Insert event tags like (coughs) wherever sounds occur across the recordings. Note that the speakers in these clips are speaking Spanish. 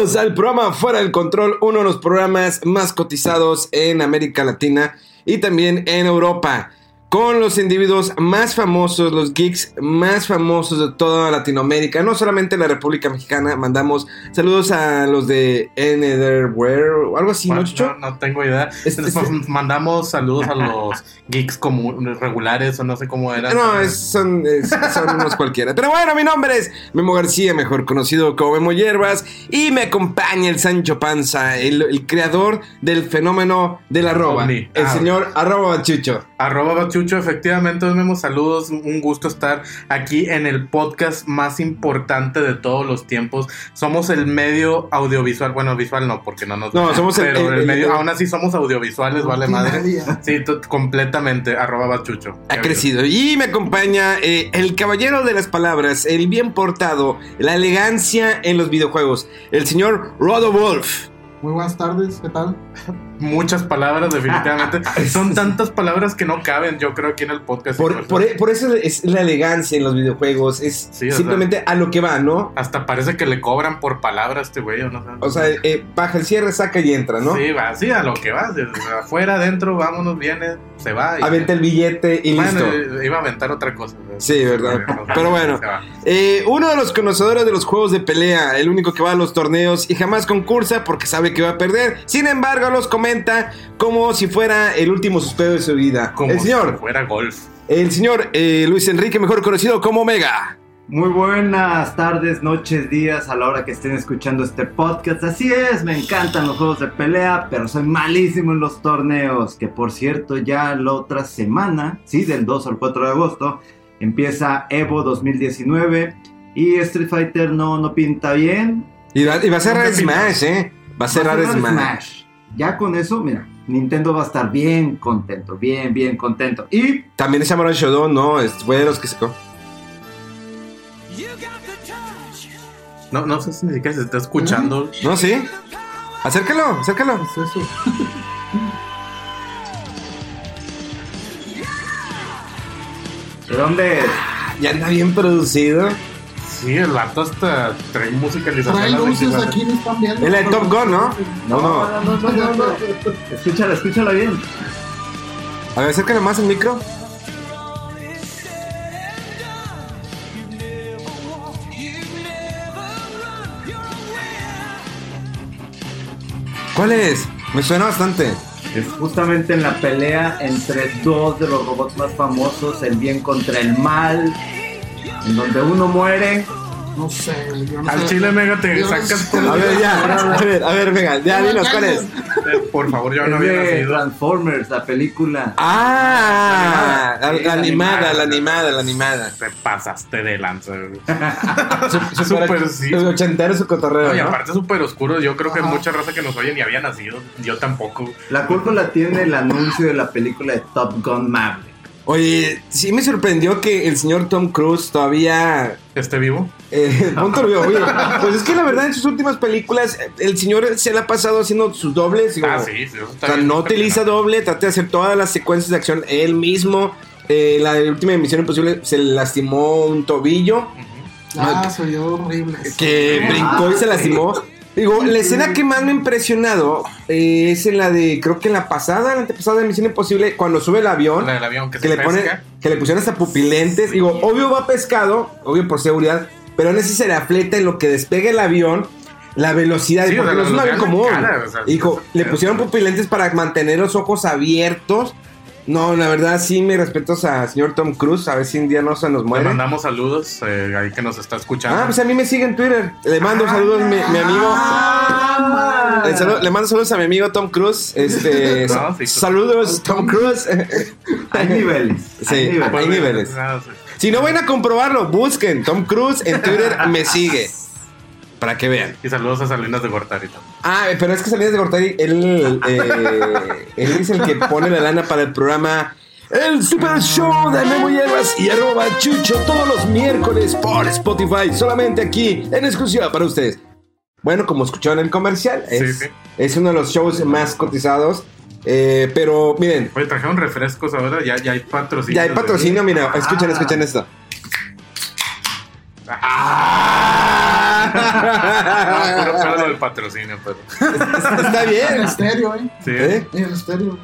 Bienvenidos al programa Fuera del Control, uno de los programas más cotizados en América Latina y también en Europa. Con los individuos más famosos, los geeks más famosos de toda Latinoamérica, no solamente la República Mexicana. Mandamos saludos a los de Netherware o algo así, Bueno, ¿no, Chucho? no, no tengo idea. Este- Les (laughs) mandamos saludos a los geeks como regulares o no sé cómo eran. No, es- son, es- son unos cualquiera. Pero bueno, mi nombre es Memo García, mejor conocido como Memo Hierbas. Y me acompaña el Sancho Panza, el, el creador del fenómeno del arroba. El Ah. señor arroba chucho. Arroba Bachucho, efectivamente, os vemos saludos. Un gusto estar aquí en el podcast más importante de todos los tiempos. Somos el medio audiovisual. Bueno, visual no, porque no nos. No, somos el- Pero el- el, el- medio. el- aún así somos audiovisuales, vale madre. Sí, completamente. Arroba Bachucho. Ha crecido. Y me acompaña eh, el caballero de las palabras, el bien portado, la elegancia en los videojuegos, el señor Rodo Wolf. Muy buenas tardes, ¿qué tal? Muchas palabras, definitivamente. (laughs) Son tantas palabras que no caben, yo creo, aquí en el podcast. Por, por- por eso es la elegancia en los videojuegos, es Sí, simplemente a lo que va, ¿no? Hasta parece que le cobran por palabras este güey, o no. O sea, eh, baja el cierre, saca y entra, ¿no? Sí, va, sí, a lo que va. afuera, adentro, vámonos, viene, se va. y- Aventa el billete y Bueno, listo. eh, iba a aventar otra cosa. Sí, verdad. Pero bueno. Eh, uno de los conocedores de los juegos de pelea, el único que va a los torneos y jamás concursa porque sabe que va a perder. Sin embargo, los comenta como si fuera el último suspiro de su vida. Como el si señor, fuera golf. el señor eh, Luis Enrique, mejor conocido como Omega. Muy buenas tardes, noches, días a la hora que estén escuchando este podcast. Así es, me encantan los juegos de pelea, pero soy malísimo en los torneos. Que por cierto, ya la otra semana, sí, del 2 al 4 de agosto, empieza Evo 2019 y Street Fighter no, no pinta bien. Y va, y va a cerrar Smash, ¿eh? Va a cerrar Va a cerrar Smash. Ya con eso, mira, Nintendo va a estar bien contento, bien, bien contento. Y También es Samurai Shodown, no, es- fue de los que sacó. No, no sé si ni siquiera se está escuchando. No, sí. Acércalo, acércalo. ¿Qué es eso? ¿de dónde es? Ya anda bien producido. Sí, el vato hasta trae musicalización. Trae luces 24. aquí, no están viendo. Es la de Top Gun, ¿no? No, no. no, no, no, no, no. Escúchala, escúchala bien. A ver, acércalo más el micro. ¿Cuál es? Me suena bastante. Es justamente en la pelea entre dos de los robots más famosos, el bien contra el mal, en donde uno muere. No sé, yo no Al sé. chile mega te Yo no sacas sé. todo. A ver, ya. A ver, a ver, venga, ya dinos cuál es. Eh, Por favor, yo no es había de nacido. Transformers, la película. Ah, la, Sí, la la animada, la animada, la animada. Te pasaste de lanza. (laughs) güey. Súper sí. ochentero su cotorreo, No, y ¿no? aparte súper oscuro. Yo creo que mucha raza que nos oye ni había nacido. Yo tampoco. La culpa la tiene el anuncio de la película de Top Gun Maverick. Oye, sí me sorprendió que el señor Tom Cruise todavía ¿Esté vivo? Eh, (laughs) punto veo, oye, pues es que la verdad en sus últimas películas el señor se le ha pasado haciendo sus dobles. digo, Ah, sí. sí, O sea, bien, no utiliza bien. doble, trata de hacer todas las secuencias de acción él mismo. Eh, la última emisión imposible se le lastimó un tobillo Ah, se vio horrible. que brincó y se lastimó. Digo, la escena que más me ha impresionado eh, es en la de, creo que en la pasada, la antepasada de Misión Imposible, cuando sube el avión. La del avión que, que se le pone, que le pusieron hasta pupilentes. Digo, obvio va pescado, obvio por seguridad, pero aún así se le afleta en lo que despega el avión. La velocidad, Sí, porque no es un avión común. en cara, o sea, Dijo, le pusieron pupilentes para mantener los ojos abiertos. No, la verdad sí, me respetos a señor Tom Cruise, a ver si un día no se nos Le muere. mandamos saludos eh, ahí que nos está escuchando. Ah, pues a mí me sigue en Twitter. Le mando saludos a mi, mi amigo. Ah, Le, salu- le mando saludos a mi amigo Tom Cruise. Este, (laughs) No, sí. saludos, Tom Cruise. (laughs) Hay niveles. Sí, hay niveles. hay niveles. Ah, sí. Si no van a comprobarlo, busquen Tom Cruise en Twitter, me sigue. Para que vean. Y saludos a Salinas de Gortari también. Ah, pero es que Salinas de Gortari, él, eh, (laughs) él es el que pone la lana para el programa El Super Show de Memo Hierbas y arroba Chucho todos los miércoles por Spotify, solamente aquí en exclusiva para ustedes. Bueno, como escucharon en el comercial, es, Sí, sí. es uno de los shows más cotizados. eh, pero miren, Oye, trajeron refrescos ahora, ya, ya hay patrocinio. ya hay patrocinio, mira, escuchen, Ah. escuchen esto. Ah, (laughs) puro pedo del patrocinio, pero. Está En bien. estéreo, ¿eh? Sí. ¿Eh? En estéreo.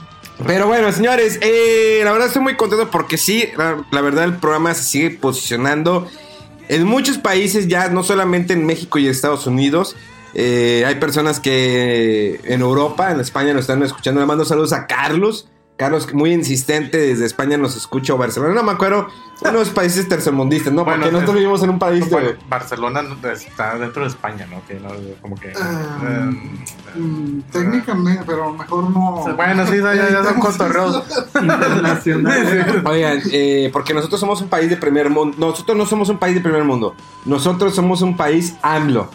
Pero bueno, señores, eh, la verdad estoy muy contento porque sí, la, la verdad el programa se sigue posicionando en muchos países ya, no solamente en México y Estados Unidos. Eh, hay personas que en Europa, en España nos están escuchando. Le mando saludos a Carlos. Carlos, muy insistente, desde España nos escucha o Barcelona. No me acuerdo, unos países tercermundistas, ¿no? Bueno, porque nosotros es- vivimos en un país de... Barcelona está dentro de España, ¿no? Que no, como que. Ah, eh, Mm, técnicamente, pero mejor no. Bueno, sí, ya, ya son cotorreos. Internacional. Oigan, eh, porque nosotros somos un país de primer mundo. Nosotros no somos un país de primer mundo. Nosotros somos un país AMLO.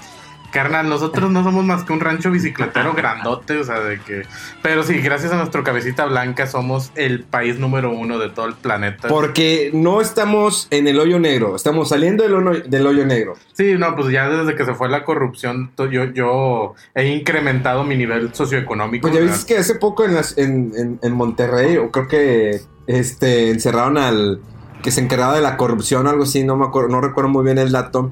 Carnal, nosotros no somos más que un rancho bicicletero grandote, o sea, de que... Pero sí, gracias a nuestro cabecita blanca somos el país número uno de todo el planeta. Porque no estamos en el hoyo negro, estamos saliendo del hoyo, del hoyo negro. Sí, no, pues ya desde que se fue la corrupción, yo, yo he incrementado mi nivel socioeconómico. Pues ya viste que hace poco en, las, en, en- en Monterrey, o creo que este, encerraron al que se encargaba de la corrupción algo así, no me acuerdo, no recuerdo muy bien el dato.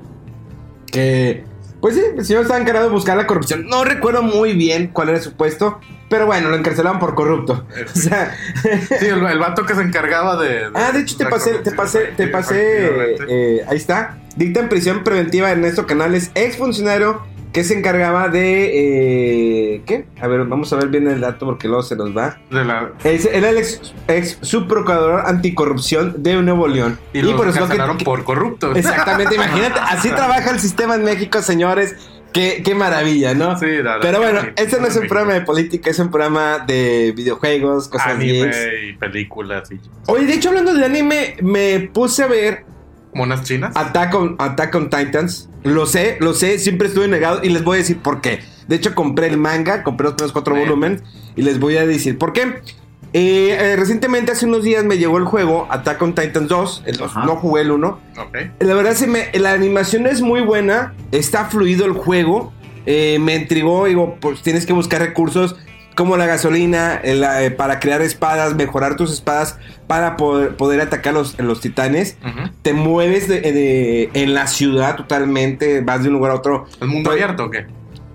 Que, pues sí, el señor estaba encargado de buscar la corrupción. No recuerdo muy bien cuál era su puesto, pero bueno, lo encarcelaron por corrupto. O sea, Sí, el, el vato que se encargaba de... Ah, de hecho te pasé, te pasé, te pasé, eh, ahí está. Dicta en prisión preventiva Ernesto Canales, ex funcionario que se encargaba de, eh, ¿qué? A ver, vamos a ver bien el dato porque luego se nos va. De la, Es- Era el ex, ex subprocurador anticorrupción de Nuevo León. y los por eso que- por corruptos. Exactamente, imagínate, así (laughs) trabaja el sistema en México, señores. Qué, qué maravilla, ¿no? Sí, la- la- Pero bueno, este no es un programa de política, es un programa de videojuegos, cosas Anime y películas y Oye, de hecho, hablando de anime, me puse a ver monas chinas. Attack on, Attack on Titans. Lo sé, lo sé, siempre estuve negado y les voy a decir por qué. De hecho, compré el manga, compré los primeros cuatro volúmenes y les voy a decir por qué. Eh, eh, recientemente, hace unos días, me llegó el juego Attack on Titans 2. El no jugué el 1. Ok. La verdad, se me, la animación es muy buena. Está fluido el juego. eh, me intrigó. Digo, pues tienes que buscar recursos como la gasolina el, eh, para crear espadas, mejorar tus espadas para poder, poder atacar los, los titanes te mueves de, de- en la ciudad totalmente, vas de un lugar a otro. ¿Es mundo Pues- abierto o qué?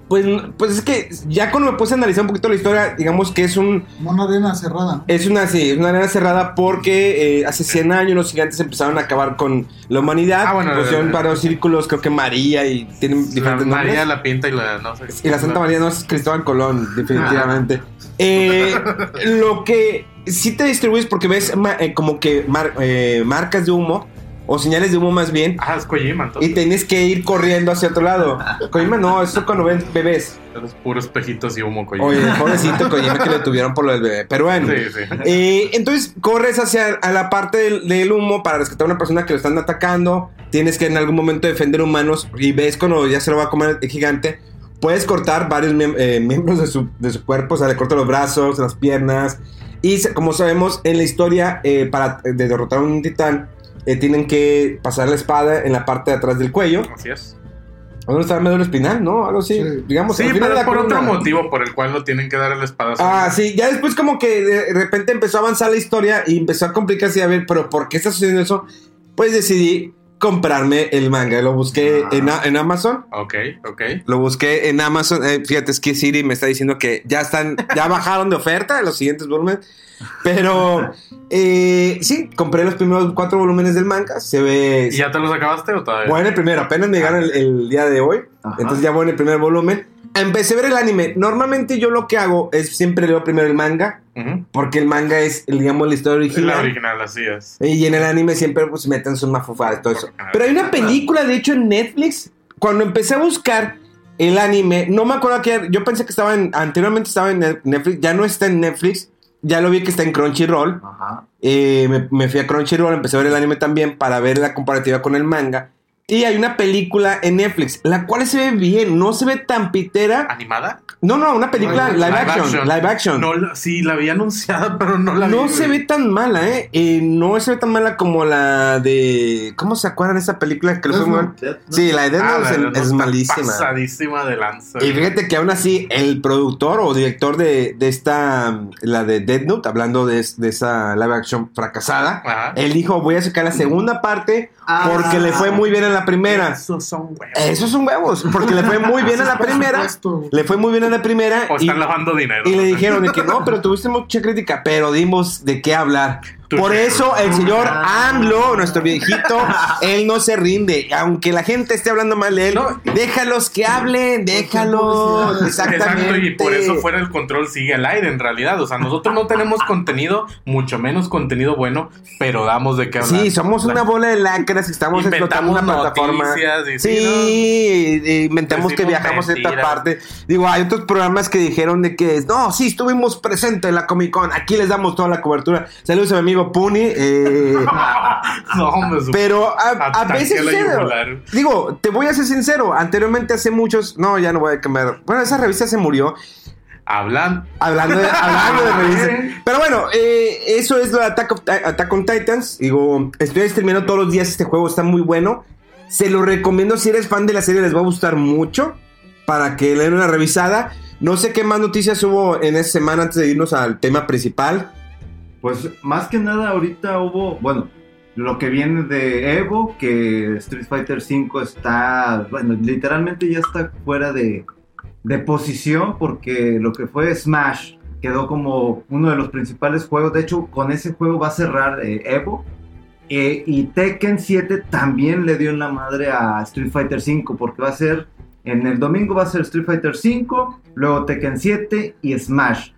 Pues, pues es que ya cuando me puse a analizar un poquito la historia, digamos que es un Una arena cerrada. es una, sí, es una arena cerrada porque eh, hace 100 años los gigantes empezaron a acabar con la humanidad. Ah, bueno, pusieron varios círculos, creo que María y tienen La diferentes María nombres. la pinta y la no sé. Y la Santa María no es Cristóbal Colón, definitivamente. Eh, (laughs) lo que sí te distribuyes porque ves ma- eh, como que mar- eh, marcas de humo, o señales de humo más bien, Ah, es Kojima, entonces. y tienes que ir corriendo hacia otro lado. Kojima no, eso cuando ven bebés. Los puros espejitos y humo Kojima. Oye, (laughs) pobrecito Kojima que le tuvieron por lo del bebé. Pero bueno. Sí, sí. Eh, entonces corres hacia a la parte del, del humo para rescatar a una persona que lo están atacando. Tienes que en algún momento defender humanos y ves cuando ya se lo va a comer el gigante. Puedes cortar varios miem- eh, miembros de su, de su cuerpo, o sea, le corta los brazos, las piernas. Y como sabemos, en la historia, eh, para de derrotar a un titán, eh, tienen que pasar la espada en la parte de atrás del cuello. Así es. ¿Dónde está el espinal? ¿No? Algo así. Sí. Digamos, Sí, al final pero de es la por otro motivo por el cual lo tienen que dar el espadazo. Ah, sí, ya después como que de repente empezó a avanzar la historia y empezó a complicarse y a ver, pero ¿por qué está sucediendo eso? Pues decidí comprarme el manga, lo busqué Ah. en Amazon, Ok, ok. lo busqué en Amazon, eh, fíjate, es que Siri me está diciendo que ya están, ya (laughs) bajaron de oferta los siguientes volúmenes, pero eh, sí, compré los primeros cuatro volúmenes del manga, se ve... ¿Y ya te los acabaste o todavía? Voy en el primero, apenas me llegaron el, el día de hoy. Ajá. Entonces ya voy en el primer volumen. empecé a ver el anime. Normalmente yo lo que hago es siempre leo primero el manga, Ujú. porque el manga es, digamos, la historia Es la original. original, así es. Y en el anime siempre pues meten sus mafufadas todo eso. Pero hay una película, de hecho, en Netflix. Cuando empecé a buscar el anime, no me acuerdo que yo pensé que estaba en, anteriormente estaba en Netflix, ya no está en Netflix, ya lo vi que está en Crunchyroll. Ajá. Eh, me, me fui a Crunchyroll, empecé a ver el anime también para ver la comparativa con el manga. Y hay una película en Netflix, la cual se ve bien, no se ve tan pitera. ¿Animada? No, no, una película live, action, live action. No, sí, la vi anunciada, (laughs) pero no la vi. No se güey. ve tan mala, ¿eh? Eh, No se ve tan mala como la de... ¿Cómo se acuerdan de esa película que fue muy? Sí, la de Death Ah, la es- es, malísima. Pasadísima de lanza. Y fíjate que aún así, el productor o director de, de esta, la de Dead Note, hablando de, de esa live action fracasada, Ajá. él dijo, voy a sacar la segunda parte Ah. porque le fue muy bien en la primera. Esos son huevos. Esos son huevos, porque le fue muy bien en la primera. Le fue muy bien en la primera. O y- están lavando dinero. y le dijeron de que no, pero tuviste mucha crítica, pero dimos de qué hablar. Por eso el señor Ah. AMLO, nuestro viejito, (laughs) él no se rinde. Aunque la gente esté hablando mal de él, No. déjalos que hablen, déjalos. Exactamente. Exacto, y por eso fuera el control sigue al aire en realidad. O sea, nosotros no tenemos contenido, mucho menos contenido bueno, pero damos de qué hablar. Sí, somos una bola de lacras estamos explotando una plataforma. y sí, y inventamos que viajamos a esta parte. Digo, hay otros programas que dijeron de que no, sí, estuvimos presentes en la Comic Con. Aquí les damos toda la cobertura. Saludos a mi amigo Eh, (laughs) No, hombre, su- Pero a, veces. Digo, te voy a ser sincero. Anteriormente, hace muchos. No, ya no voy a cambiar. Bueno, esa revista se murió. hablan. Hablando de, hablando de (laughs) revistas. Pero bueno, eh, eso es lo de Attack, of- Attack on Titans. Digo, estoy streameando todos los días este juego. Está muy bueno. Se lo recomiendo. Si eres fan de la serie, les va a gustar mucho. Para que le den una revisada. No sé qué más noticias hubo en esta semana antes de irnos al tema principal. Pues más que nada ahorita hubo, bueno, lo que viene de Evo, que Street Fighter V está, bueno, literalmente ya está fuera de, de posición porque lo que fue Smash quedó como uno de los principales juegos. De hecho, con ese juego va a cerrar eh, Evo. Eh, y Tekken 7 también le dio en la madre a Street Fighter V porque va a ser, en el domingo va a ser Street Fighter V, luego Tekken 7 y Smash.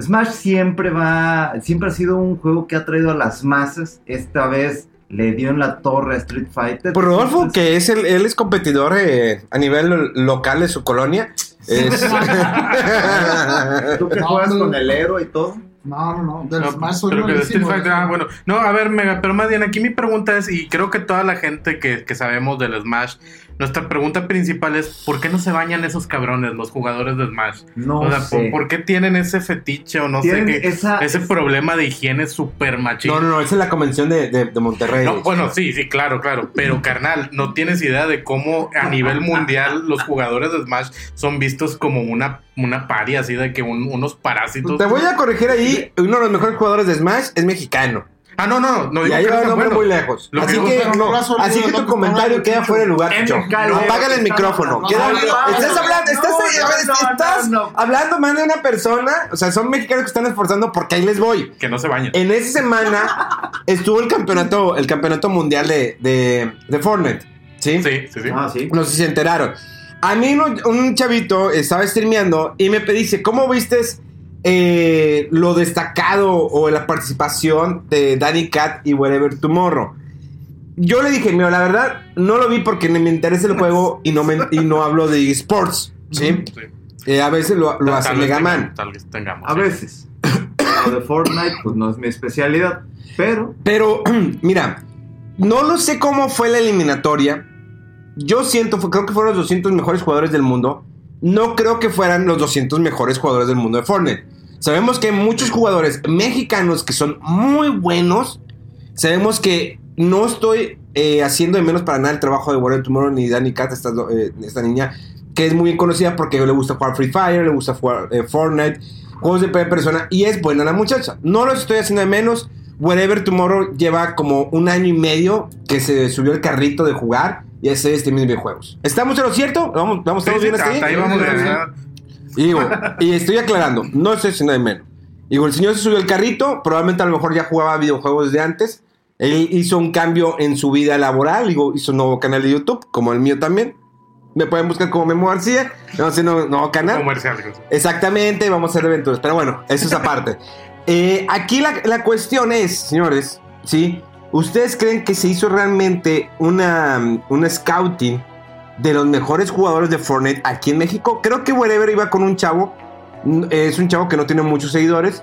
Smash siempre va, siempre ha sido un juego que ha traído a las masas. Esta vez le dio en la torre a Street Fighter. Por Rodolfo, Entonces, que es el, él es competidor eh, a nivel lo- local de su colonia. Es- (laughs) Tú que juegas no. con el héroe y todo. No, no, no. Pero que de Street. Fighter, ah, bueno. No, a ver, Mega, pero más bien aquí mi pregunta es, y creo que toda la gente que, que sabemos del Smash, nuestra pregunta principal es, ¿por qué no se bañan esos cabrones, los jugadores de Smash? No o sea, sé. ¿por, por qué tienen ese fetiche o no sé qué? esa- ese problema de higiene súper machista. no, no, no, esa es la convención de, de- de Monterrey. No, bueno, sí, sí, claro, claro. Pero, carnal, no tienes idea de cómo a nivel mundial los jugadores de Smash son vistos como una, una paria, así de que un- unos parásitos. Te voy a corregir ahí. Uno de los mejores jugadores de Smash es mexicano. Ah, no, no, no Y ahí va nombre bueno. muy lejos. Lo Así que no, así que tu comentario queda fuera de lugar, calor. Apágale el micrófono. estás hablando, estás, hablando más de una persona. O sea, son mexicanos que están esforzando porque ahí les voy. Que no se bañen. En esa semana estuvo el campeonato, el campeonato mundial de, de, de Fortnite. ¿Sí? Sí, sí, sí. Ah, sí. No sé si se enteraron. A mí un, un chavito estaba streameando y me dice, ¿cómo vistes eh, lo destacado o la participación de Danny Cat y Whatever Tomorrow? Yo le dije, mira, la verdad, no lo vi porque no me interesa el juego y no, me, y no hablo de esports, ¿sí? Sí. Eh, a veces lo, hace Mega Man. Tal vez tengamos. A sí. veces. Lo de Fortnite, pues no es mi especialidad. Pero Pero, (clears throat) mira, no lo sé cómo fue la eliminatoria. Yo siento, fue- creo que fueron los 200 mejores jugadores del mundo. No creo que fueran los 200 mejores jugadores del mundo de Fortnite. Sabemos que hay muchos jugadores mexicanos que son muy buenos. Sabemos que no estoy eh, haciendo de menos para nada el trabajo de Warren Tomorrow ni Danny Cat, esta, eh, esta niña, que es muy bien conocida porque le gusta jugar Free Fire, le gusta jugar eh, Fortnite, juegos de primera persona, y es buena la muchacha. No lo estoy haciendo de menos. Whatever Tomorrow lleva como un año y medio que se subió el carrito de jugar y ese este mismo videojuegos. ¿Estamos en lo cierto? ¿Vamos, vamos todos sí, bien así? hasta ahí vamos. Y digo, y estoy aclarando, no estoy haciendo de menos. Digo, el señor se subió el carrito, probablemente a lo mejor ya jugaba videojuegos de antes. Él hizo un cambio en su vida laboral, digo, hizo un nuevo canal de YouTube, como el mío también. Me pueden buscar como Memo García. No sé, no, no canal. Comercial. Exactamente, vamos a hacer aventuras. Pero bueno, eso es aparte. (laughs) Eh, aquí la, la cuestión es, señores, ¿sí? ¿Ustedes creen que se hizo realmente una, una scouting de los mejores jugadores de Fortnite aquí en México? Creo que Wherever iba con un chavo. mm, Es un chavo que no tiene muchos seguidores.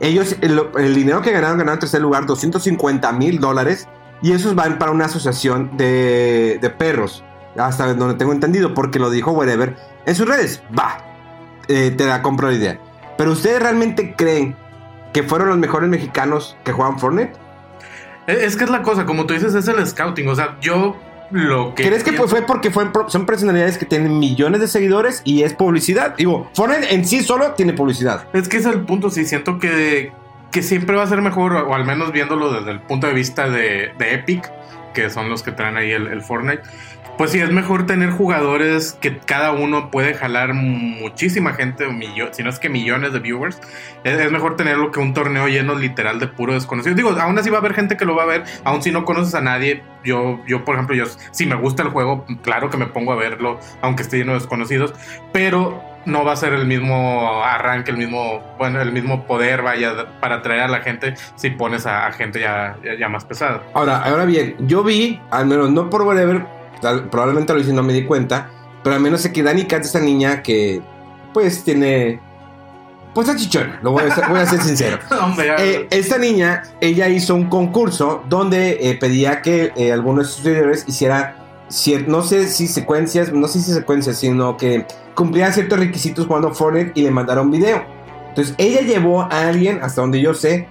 Ellos, el, dinero que ganaron, ganaron en tercer lugar, 250 mil dólares. Y esos van para una asociación de, de perros. Hasta donde tengo entendido, porque lo dijo Wherever en sus redes. Va, eh, te la compro la idea. Pero ustedes realmente creen que fueron los mejores mexicanos que juegan Fortnite? Es es que es la cosa, como tú dices, es el scouting. O sea, yo lo que. ¿Crees que pienso- fue porque pro- son personalidades que tienen millones de seguidores y es publicidad? Digo, Fortnite en sí solo tiene publicidad. Es que es el punto, sí, siento que, que siempre va a ser mejor, o al menos viéndolo desde el punto de vista de, de Epic, que son los que traen ahí el, el Fortnite. Pues sí, es mejor tener jugadores que cada uno puede jalar muchísima gente, millo- si no es que millones de viewers. Es, es mejor tenerlo que un torneo lleno literal de puro desconocido. Digo, aún así va a haber gente que lo va a ver, aún si no conoces a nadie. Yo, yo por ejemplo, yo si me gusta el juego, claro que me pongo a verlo, aunque esté lleno de desconocidos, pero no va a ser el mismo arranque, el mismo, bueno, el mismo poder, vaya, para atraer a la gente si pones a, gente ya, ya, ya más pesada. Ahora, ahora bien, yo vi, al menos no por whatever, tal- probablemente lo hice y no me di cuenta, pero al menos sé que Dani Cat, esa niña que, pues, tiene, pues, está chichona, lo voy a, ser- voy a ser sincero. (laughs) Eh, esta niña, ella hizo un concurso donde eh, pedía que eh, algunos de sus seguidores hicieran, cier- no sé si secuencias, no sé si secuencias, sino que cumplían ciertos requisitos jugando Fortnite y le mandaron video. Entonces, ella llevó a alguien, hasta donde yo sé,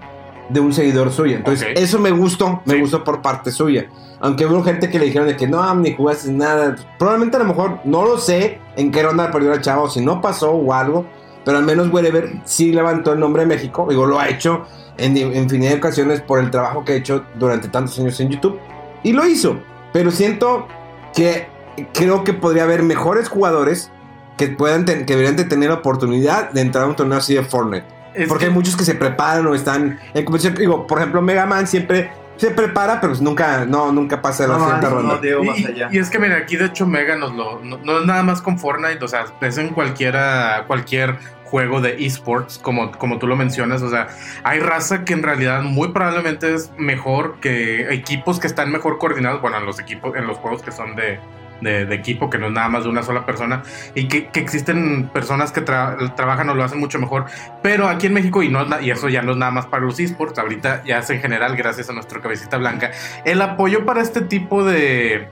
de un seguidor suyo. Entonces, eso me gustó, me Sí. gustó por parte suya. Aunque hubo gente que le dijeron de que no, ni jugaste nada. Probablemente a lo mejor, no lo sé en qué ronda perdió el chavo, si no pasó o algo. Pero al menos Wherever sí levantó el nombre de México. Digo, lo ha hecho en infinidad de ocasiones por el trabajo que ha hecho durante tantos años en YouTube. Y lo hizo. Pero siento que creo que podría haber mejores jugadores que puedan que deberían de tener la oportunidad de entrar a un torneo así de Fortnite. Es Porque que- hay muchos que se preparan o están en competición. Digo, por ejemplo, Mega Man siempre se prepara, pero pues nunca, no, nunca pasa de la No, siguiente no, ronda. no, Diego, más Y, allá. y es que mira, aquí de hecho Mega nos lo no, no es nada más con Fortnite, o sea, es en cualquiera cualquier juego de esports como como tú lo mencionas, o sea, hay raza que en realidad muy probablemente es mejor que equipos que están mejor coordinados, bueno, en los equipos en los juegos que son de de, de equipo, que no es nada más de una sola persona, y que, que existen personas que tra- trabajan o lo hacen mucho mejor. Pero aquí en México, y, no, y eso ya no es nada más para los esports, ahorita ya es en general, gracias a nuestro cabecita blanca, el apoyo para este tipo de,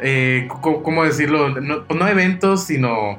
eh, ¿cómo decirlo? No, pues no eventos, sino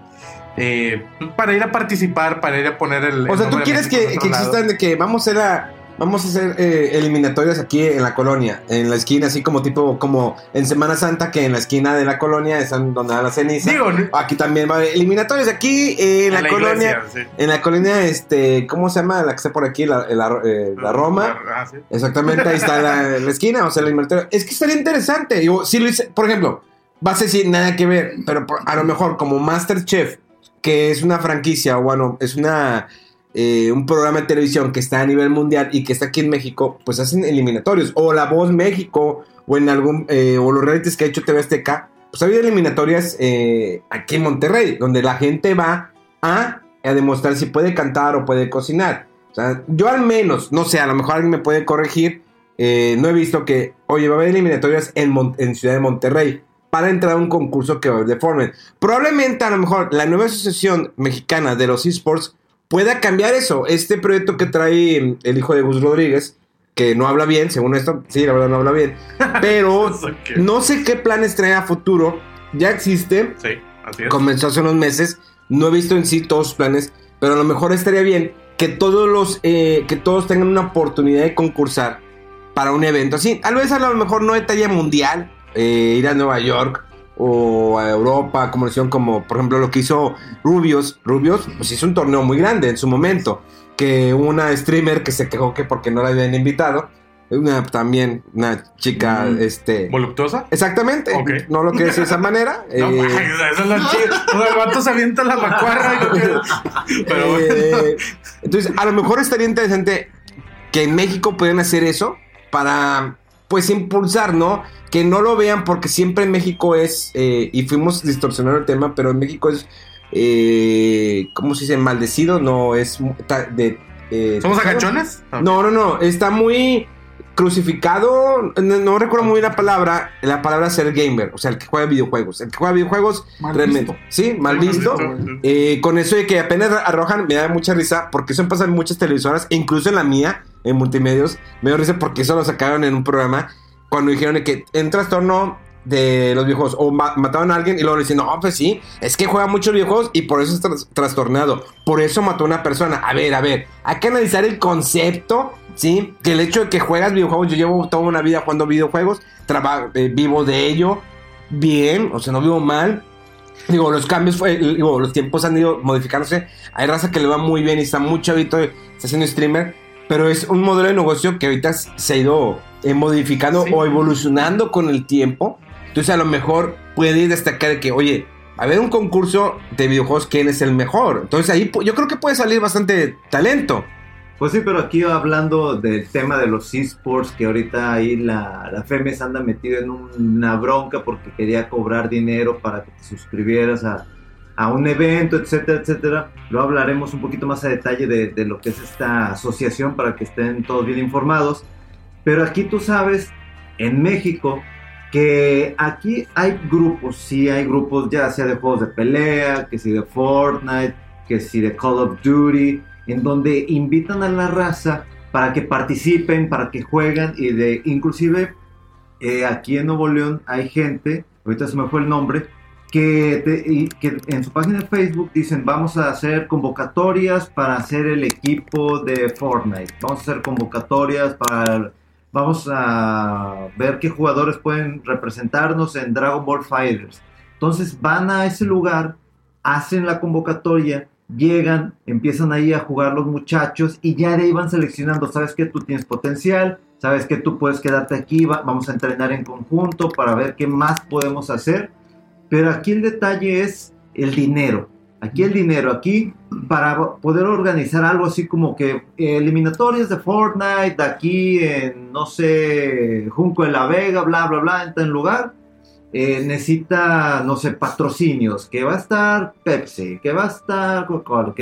eh, para ir a participar, para ir a poner el... O sea, tú quieres que, que existan de que vamos a hacer a- vamos a hacer eh, eliminatorias aquí en la colonia, en la esquina, así como tipo como en Semana Santa que en la esquina de la colonia es donde da la ceniza. Digo, n- Aquí también va a haber eliminatorias aquí eh, en, la, colonia. iglesia, sí. En la colonia, este, ¿cómo se llama? La que está por aquí, la, la- eh, la Roma. Ah, sí. Exactamente, ahí está la, (laughs) la esquina, o sea, la eliminatoria. Es que estaría interesante. Digo, si lo hice- por ejemplo, vas a decir nada que ver, pero por- a lo mejor como Masterchef, que es una franquicia, o bueno, es una eh, un programa de televisión que está a nivel mundial y que está aquí en México, pues hacen eliminatorios. O La Voz México, o en algún, eh, o los realities que ha hecho TV Azteca, pues ha habido eliminatorias eh, aquí en Monterrey, donde la gente va a, a demostrar si puede cantar o puede cocinar. O sea, yo al menos, no sé, a lo mejor alguien me puede corregir. no he visto que, oye, va a haber eliminatorias en, Mon- en Ciudad de Monterrey para entrar a un concurso que va a haber de Fortnite. Probablemente, a lo mejor, la nueva asociación mexicana de los esports pueda cambiar eso. Este proyecto que trae mm, el hijo de Gus Rodríguez, que no habla bien, según esto, sí, la verdad no habla bien, (laughs) pero (laughs) no sé qué planes trae a futuro. Ya existe, Sí, así es. comenzó hace unos meses. No he visto en sí todos sus planes, pero a lo mejor estaría bien que todos los eh, que todos tengan una oportunidad de concursar para un evento así. Tal vez a lo mejor no de talla mundial, eh, ir a Nueva York o a Europa, como hicieron como por ejemplo lo que hizo Rubios. Rubios pues hizo un torneo muy grande en su momento, que una streamer que se quejó que porque no la habían invitado, una también una chica Mm. este ¿Voluptuosa? Exactamente, no lo que es de esa manera. (laughs) No, eh, esa es la. O sea, el vato se avienta la macuarra. y lo que- Pero bueno. Eh, entonces, a lo mejor estaría interesante que en México pudieran hacer eso para pues impulsar, ¿no? Que no lo vean porque siempre en México es, eh, y fuimos distorsionando el tema, pero en México es, eh, ¿cómo se dice? Maldecido, no, es de... eh, ¿Somos agachones? No, no, no, está muy crucificado, no, no recuerdo muy bien la palabra, la palabra ser gamer, o sea, el que juega videojuegos, el que juega videojuegos, Mal realmente, visto. sí, mal visto. Eh, con eso de que apenas arrojan, me da mucha risa, porque eso pasa en muchas televisoras, incluso en la mía, en multimedios, me da risa porque eso lo sacaron en un programa, cuando dijeron que en trastorno de los videojuegos, o ma- mataron a alguien y luego le dicen, no, pues sí, es que juega muchos videojuegos y por eso es tras- trastornado, por eso mató a una persona. A ver, a ver, hay que analizar el concepto, ¿sí? Que el hecho de que juegas videojuegos, yo llevo toda una vida jugando videojuegos, eh, vivo de ello, bien, o sea, no vivo mal, Digo, los cambios, fue, digo, los tiempos han ido modificándose. Hay raza que le va muy bien y está muy chavito, está haciendo streamer. Pero es un modelo de negocio que ahorita se ha ido eh, modificando Sí. o evolucionando con el tiempo. Entonces, a lo mejor puede destacar de que, oye, a ver un concurso de videojuegos, ¿quién es el mejor? Entonces, ahí yo creo que puede salir bastante talento. Pues sí, pero aquí hablando del tema de los esports, que ahorita ahí la, la FEMES anda metida en una bronca porque quería cobrar dinero para que te suscribieras a, a un evento, etcétera, etcétera. Lo hablaremos un poquito más a detalle de, de lo que es esta asociación para que estén todos bien informados. Pero aquí tú sabes, en México, que aquí hay grupos, sí hay grupos ya sea de juegos de pelea, que si de Fortnite, que si de Call of Duty, en donde invitan a la raza para que participen, para que jueguen y de inclusive eh, aquí en Nuevo León hay gente, ahorita se me fue el nombre, que, te- y que en su página de Facebook dicen vamos a hacer convocatorias para hacer el equipo de Fortnite, vamos a hacer convocatorias para, vamos a ver qué jugadores pueden representarnos en Dragon Ball Fighters. Entonces van a ese lugar, hacen la convocatoria, llegan, empiezan ahí a jugar los muchachos y ya de ahí van seleccionando, sabes que tú tienes potencial, sabes que tú puedes quedarte aquí, va- vamos a entrenar en conjunto para ver qué más podemos hacer. Pero aquí el detalle es el dinero. Aquí el dinero, aquí para poder organizar algo así como que eliminatorias de Fortnite, aquí en, no sé, Junco de la Vega, bla, bla, bla, en tal lugar, eh, necesita, no sé, patrocinios, que va a estar Pepsi, que va a estar Coca-Cola.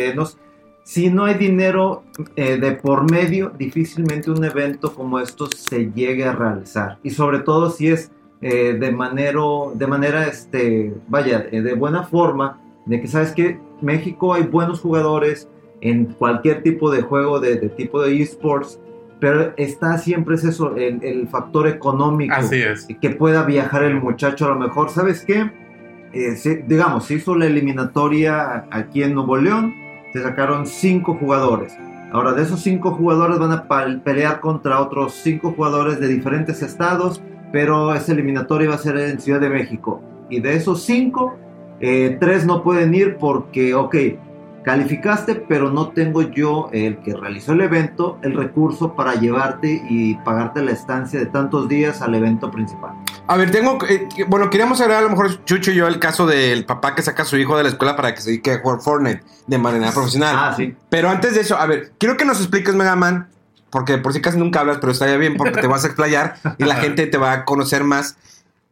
Si no hay dinero eh, de por medio, difícilmente un evento como estos se llegue a realizar. Y sobre todo si es eh, de, manero, de manera, este, vaya, de buena forma, de que sabes que México hay buenos jugadores en cualquier tipo de juego, de, de tipo de esports, pero está siempre es eso, el, el factor económico Así es. que pueda viajar el muchacho a lo mejor. ¿Sabes qué? Eh, se- digamos, se hizo la eliminatoria aquí en Nuevo León, se sacaron cinco jugadores. Ahora, de esos cinco jugadores van a pelear contra otros cinco jugadores de diferentes estados, pero esa eliminatoria va a ser en Ciudad de México. Y de esos cinco, eh, tres no pueden ir porque, ok, calificaste, pero no tengo yo, el que realizó el evento, el recurso para llevarte y pagarte la estancia de tantos días al evento principal. A ver, tengo. eh, bueno, queríamos agregar a lo mejor Chucho y yo el caso del papá que saca a su hijo de la escuela para que se dedique a jugar Fortnite de manera profesional. Ah, sí. Pero antes de eso, a ver, quiero que nos expliques, Mega Man, porque por si casi nunca hablas, pero estaría bien porque te vas a explayar y la (laughs) gente te va a conocer más.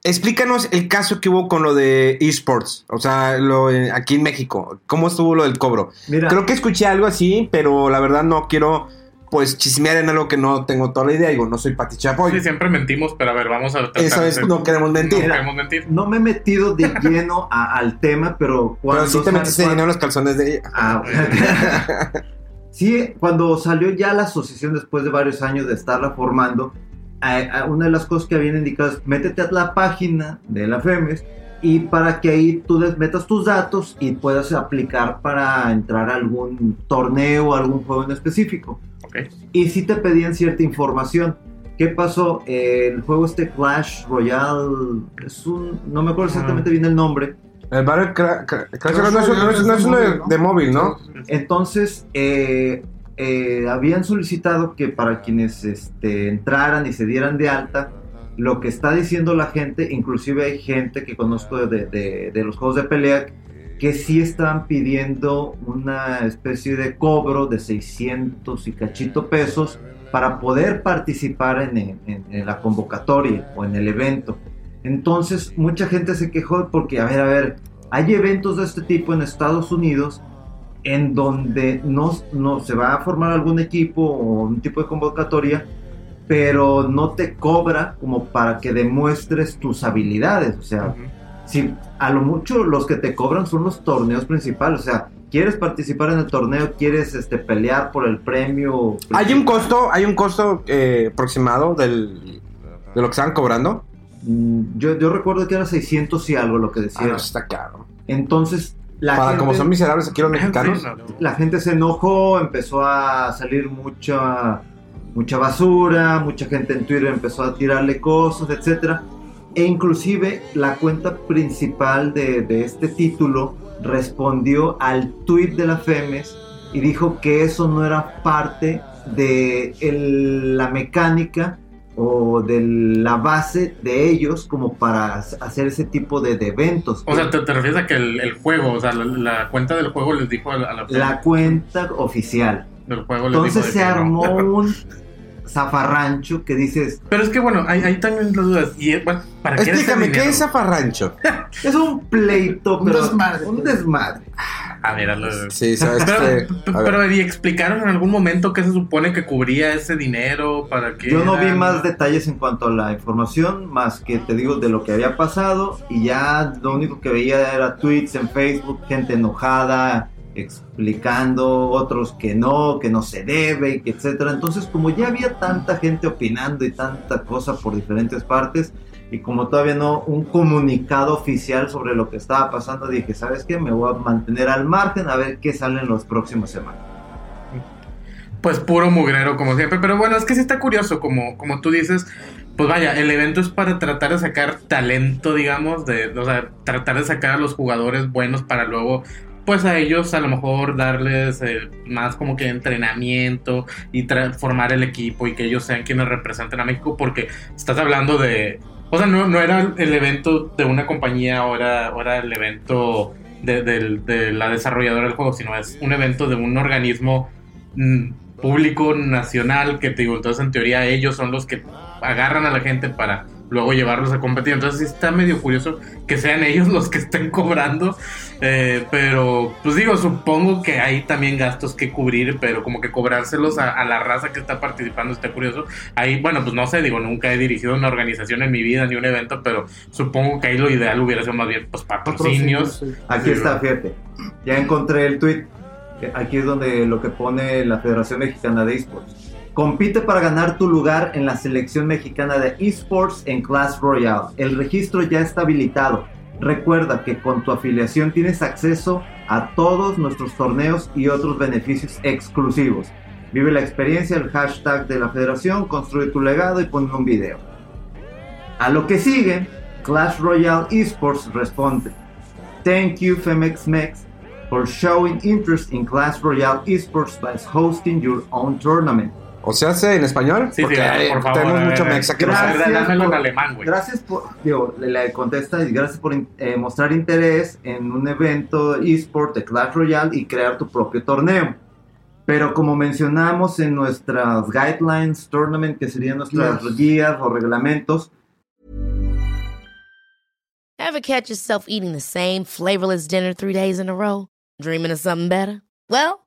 Explícanos el caso que hubo con lo de esports, o sea, lo eh, aquí en México. ¿Cómo estuvo lo del cobro? Mira, Creo que escuché algo así, pero la verdad no quiero, pues, chismear en algo que no tengo toda la idea. Digo, no soy Pati Chapoy. Sí, siempre mentimos, pero a ver, vamos a tratar Esa de vez no queremos mentir. No queremos mentir. no me he metido de (laughs) lleno a- al tema, pero cuando... pero sí te metiste cuando- dinero en los calzones de ella. Ah, (laughs) sí, cuando salió ya la asociación después de varios años de estarla formando, una de las cosas que habían indicado es métete a la página de la FEMES y para que ahí tú des- metas tus datos y puedas aplicar para entrar a algún torneo o algún juego en específico. Ok. Y sí te pedían cierta información. ¿Qué pasó? El juego este Clash Royale es un... no me acuerdo exactamente bien el nombre, El Battle Cra- Cra- Crash no es, uno de, móvil, ¿no? de móvil, ¿no? Entonces, eh, eh, habían solicitado que para quienes este, entraran y se dieran de alta, lo que está diciendo la gente, inclusive hay gente que conozco de, de- de los juegos de pelea, que sí están pidiendo una especie de cobro de 600 y cachito pesos para poder participar en, en- en la convocatoria o en el evento. Entonces, mucha gente se quejó porque, a ver, a ver, hay eventos de este tipo en Estados Unidos en donde no, no se va a formar algún equipo o un tipo de convocatoria, pero no te cobra como para que demuestres tus habilidades. O sea, si a lo mucho los que te cobran son los torneos principales. O sea, quieres participar en el torneo, quieres este, pelear por el premio. ¿Hay un costo, hay un costo eh, aproximado del, de lo que estaban cobrando? Mm, Yo, yo recuerdo que era 600 y algo lo que Ah, decía. no, está caro. Entonces, la Para gente, como son miserables aquí los mexicanos. La gente se enojó, empezó a salir mucha, mucha basura, mucha gente en Twitter empezó a tirarle cosas, etcétera. E inclusive la cuenta principal de, de este título respondió al tweet de la FEMES y dijo que eso no era parte de el- la mecánica o de la base de ellos como para hacer ese tipo de, de eventos. O sea, te, te refieres a que el, el juego, o sea, la, la cuenta del juego les dijo a la, a la- la cuenta oficial. del juego les Entonces dijo se no. armó un (laughs) zafarrancho que dices, Pero es que bueno, hay, hay también las dudas. Y eh, bueno, ¿para qué Explícame, ¿qué es zafarrancho? (laughs) es un pleito, Un pero desmadre, un desmadre. Ah, mira, lo- Sí, sabes Pero, que... a ver. pero ¿y explicaron en algún momento qué se supone que cubría ese dinero? ¿Para qué? Yo no vi más detalles en cuanto a la información, más que te digo de lo que había pasado y ya lo único que veía era tweets en Facebook, gente enojada, explicando, otros que no, que no se debe, etcétera. Entonces, como ya había tanta gente opinando y tanta cosa por diferentes partes y como todavía no un comunicado oficial sobre lo que estaba pasando, dije, ¿sabes qué? Me voy a mantener al margen a ver qué sale en las próximas semanas. Pues puro mugrero, como siempre. Pero bueno, es que sí está curioso, como, como tú dices. Pues vaya, el evento es para tratar de sacar talento, digamos, de, o sea, tratar de sacar a los jugadores buenos para luego, pues a ellos a lo mejor darles eh, más como que entrenamiento y formar el equipo y que ellos sean quienes representen a México, porque estás hablando de, o sea, no, no era el evento de una compañía, o era, el evento de, de la desarrolladora del juego, sino es un evento de un organismo mm, público nacional que te digo, entonces en teoría ellos son los que agarran a la gente para luego llevarlos a competir. Entonces sí está medio curioso que sean ellos (laughs) los que estén cobrando. Eh, pero pues digo, supongo que hay también gastos que cubrir, pero como que cobrárselos a, a la raza que está participando está curioso. Ahí, bueno, pues no sé, digo, nunca he dirigido una organización en mi vida ni un evento, pero supongo que ahí lo ideal hubiera sido más bien pues patrocinios. sí. Aquí Sí, está, fíjate. Ya encontré el tweet. Aquí es donde lo que pone la Federación Mexicana de Esports. Compite para ganar tu lugar en la selección mexicana de esports en Clash Royale. El registro ya está habilitado. Recuerda que con tu afiliación tienes acceso a todos nuestros torneos y otros beneficios exclusivos. Vive la experiencia, el hashtag de la federación, construye tu legado y pon un video. A lo que sigue, Clash Royale Esports responde. Thank you, Femex Mex, for showing interest in Clash Royale Esports by hosting your own tournament. ¿O se hace en español? Sí, sí, Porque por favor, tenemos mucho mexa que no Gracias. Dámelo en alemán, güey. Gracias por, digo, le, le contesta y gracias por eh, mostrar interés en un evento eSport de Clash Royale y crear tu propio torneo. Pero como mencionamos en nuestras guidelines tournament, que serían nuestras Yes. guías o reglamentos, Ever catch yourself eating the same flavorless dinner three days in a row? Dreaming of something better? Well,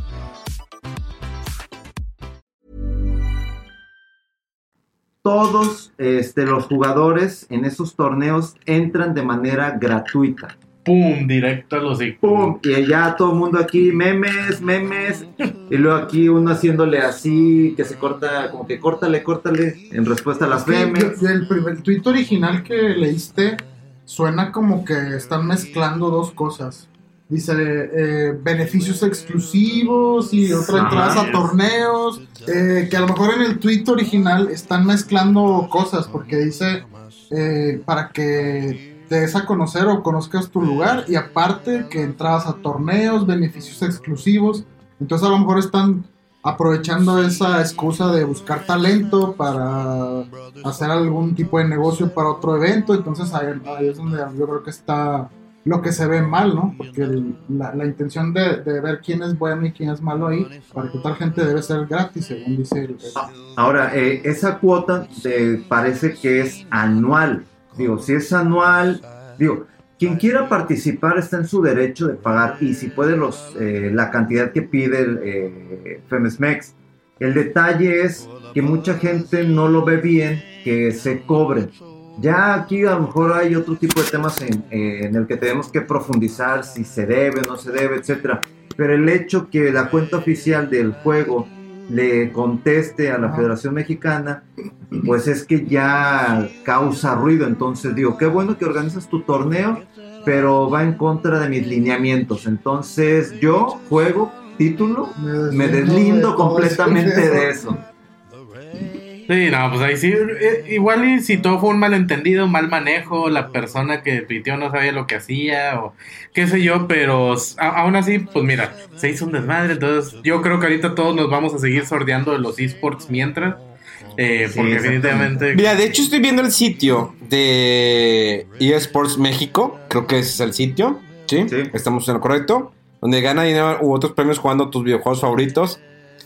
Todos este, los jugadores en esos torneos entran de manera gratuita. Pum, directo a los ¡Pum! Y ya todo el mundo aquí, memes, memes. Y luego aquí uno haciéndole así, que se corta, como que córtale, córtale, en respuesta a las memes. el primer tweet original que leíste suena como que están mezclando dos cosas. Dice eh, beneficios exclusivos y otra Ajá. entradas a torneos. eh, que a lo mejor en el tweet original están mezclando cosas porque dice eh, para que te des a conocer o conozcas tu lugar y aparte que entrabas a torneos, beneficios exclusivos. Entonces a lo mejor están aprovechando esa excusa de buscar talento para hacer algún tipo de negocio para otro evento. Entonces ahí, ahí es donde yo creo que está lo que se ve mal, ¿no? Porque el- la, la intención de, de ver quién es bueno y quién es malo ahí, para reclutar gente debe ser gratis, según dice el... el- Ahora, eh, esa cuota te parece que es anual. Digo, si es anual, digo, quien quiera participar está en su derecho de pagar y si puede los, eh, la cantidad que pide el eh, Femesmex. El detalle es que mucha gente no lo ve bien que se cobre. Ya aquí a lo mejor hay otro tipo de temas en, eh, en el que tenemos que profundizar si se debe o no se debe, etcétera. Pero el hecho que la cuenta oficial del juego le conteste a la. Federación Mexicana, pues es que ya causa ruido. Entonces digo, qué bueno que organizas tu torneo, pero va en contra de mis lineamientos. Entonces yo juego título, me deslindo de completamente eso. (laughs) de eso. Sí, no, pues ahí sí, eh, igual y si todo fue un malentendido, un mal manejo, la persona que pitió no sabía lo que hacía o qué sé yo, pero a- aún así, pues mira, se hizo un desmadre, entonces yo creo que ahorita todos nos vamos a seguir sordeando de los esports mientras, eh, Sí, porque definitivamente... Mira, de hecho estoy viendo el sitio de eSports México, creo que ese es el sitio, ¿sí? Sí. Estamos en lo correcto, donde gana dinero u otros premios jugando tus videojuegos favoritos.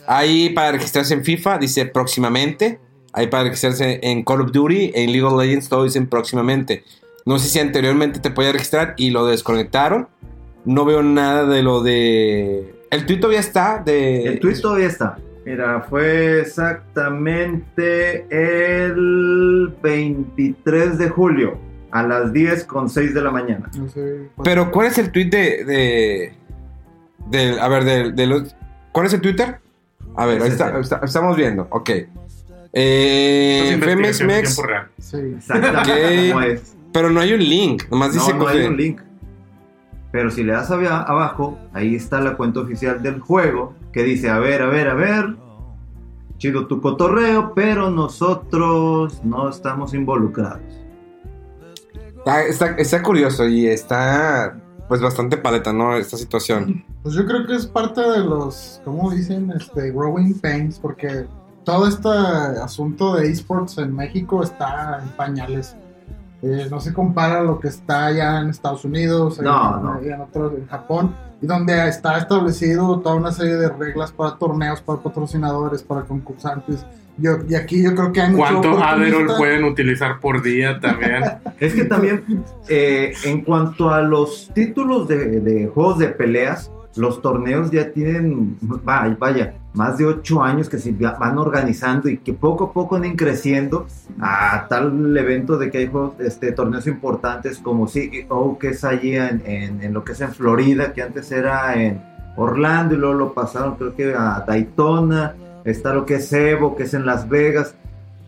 Ahí para registrarse en FIFA, dice próximamente. Ahí para registrarse en Call of Duty, en League of Legends, todo dicen próximamente. No sé si anteriormente te podía registrar y lo desconectaron. No veo nada de lo de... El tweet todavía está de... El tweet todavía está. Mira, fue exactamente el 23 de julio a las 10 con 6 de la mañana. No sé, Pero ¿cuál es el tweet de... de, de- a ver, de, de los... ¿Cuál es el Twitter? A ver, ahí Es está, está- estamos viendo, ok. Eh, tiempo real. sí. Exactamente pero no hay un link, nomás dice No, hay un link. Pero si le das abia- abajo, ahí está la cuenta oficial del juego que dice, a ver, a ver, a ver, chido tu cotorreo, pero nosotros no estamos involucrados. Está, está, está curioso y está pues bastante paleta, ¿no? Esta situación. Pues yo creo que es parte de los, ¿cómo dicen? Este, growing pains, porque todo este asunto de esports en México está en pañales. Eh, no se compara a lo que está allá en Estados Unidos, No, en, no. en otros, en Japón, y donde está establecido toda una serie de reglas para torneos, para patrocinadores, para concursantes. Yo, y aquí yo creo que hay ¿Cuánto Adderall pueden utilizar por día también? (laughs) Es que también, eh, en cuanto a los títulos de, de juegos de peleas, los torneos ya tienen, vaya, más de ocho años que se va- van organizando y que poco a poco van creciendo a tal evento de que hay este, torneos importantes como CEO, que es allí en, en- en lo que es en Florida, que antes era en Orlando y luego lo pasaron creo que a Daytona, está lo que es Evo, que es en Las Vegas.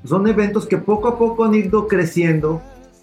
Son eventos que poco a poco han ido creciendo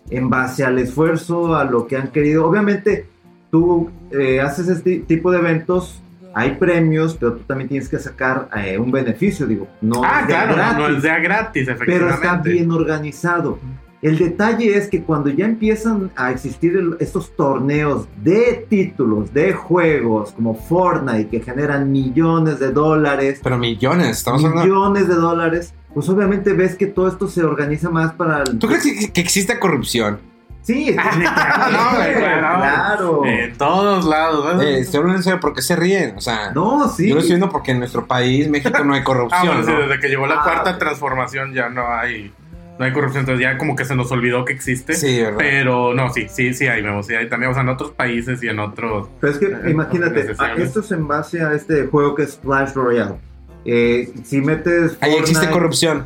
en base al esfuerzo, a lo que han querido. Obviamente, tú eh, haces este tipo de eventos, hay premios, pero tú también tienes que sacar eh, un beneficio, digo. No ah, es claro, gratis, no es de a gratis, pero efectivamente. está bien organizado. El detalle es que cuando ya empiezan a existir el- estos torneos de títulos, de juegos como Fortnite, que generan millones de dólares, Pero millones, estamos hablando... millones de dólares, pues obviamente ves que todo esto se organiza más para... el- ¿Tú crees que, que existe corrupción? Sí, claro. (laughs) claro. En todos lados. Eh, estoy hablando en serio, ¿por qué se ríen? O sea, No, sí. yo lo estoy viendo porque en nuestro país, México, no hay (laughs) Ah, corrupción, bueno, sí, desde que llegó la Ah, cuarta transformación ya no hay no hay corrupción, entonces ya como que se nos olvidó que existe. Sí, ¿verdad? Pero no, sí, sí, sí hay, Memo, sí hay también, o sea, en otros países y en otros. Pero es que Eh, imagínate, ah, esto es en base a este juego que es Clash Royale. Eh, si metes. Ahí existe corrupción.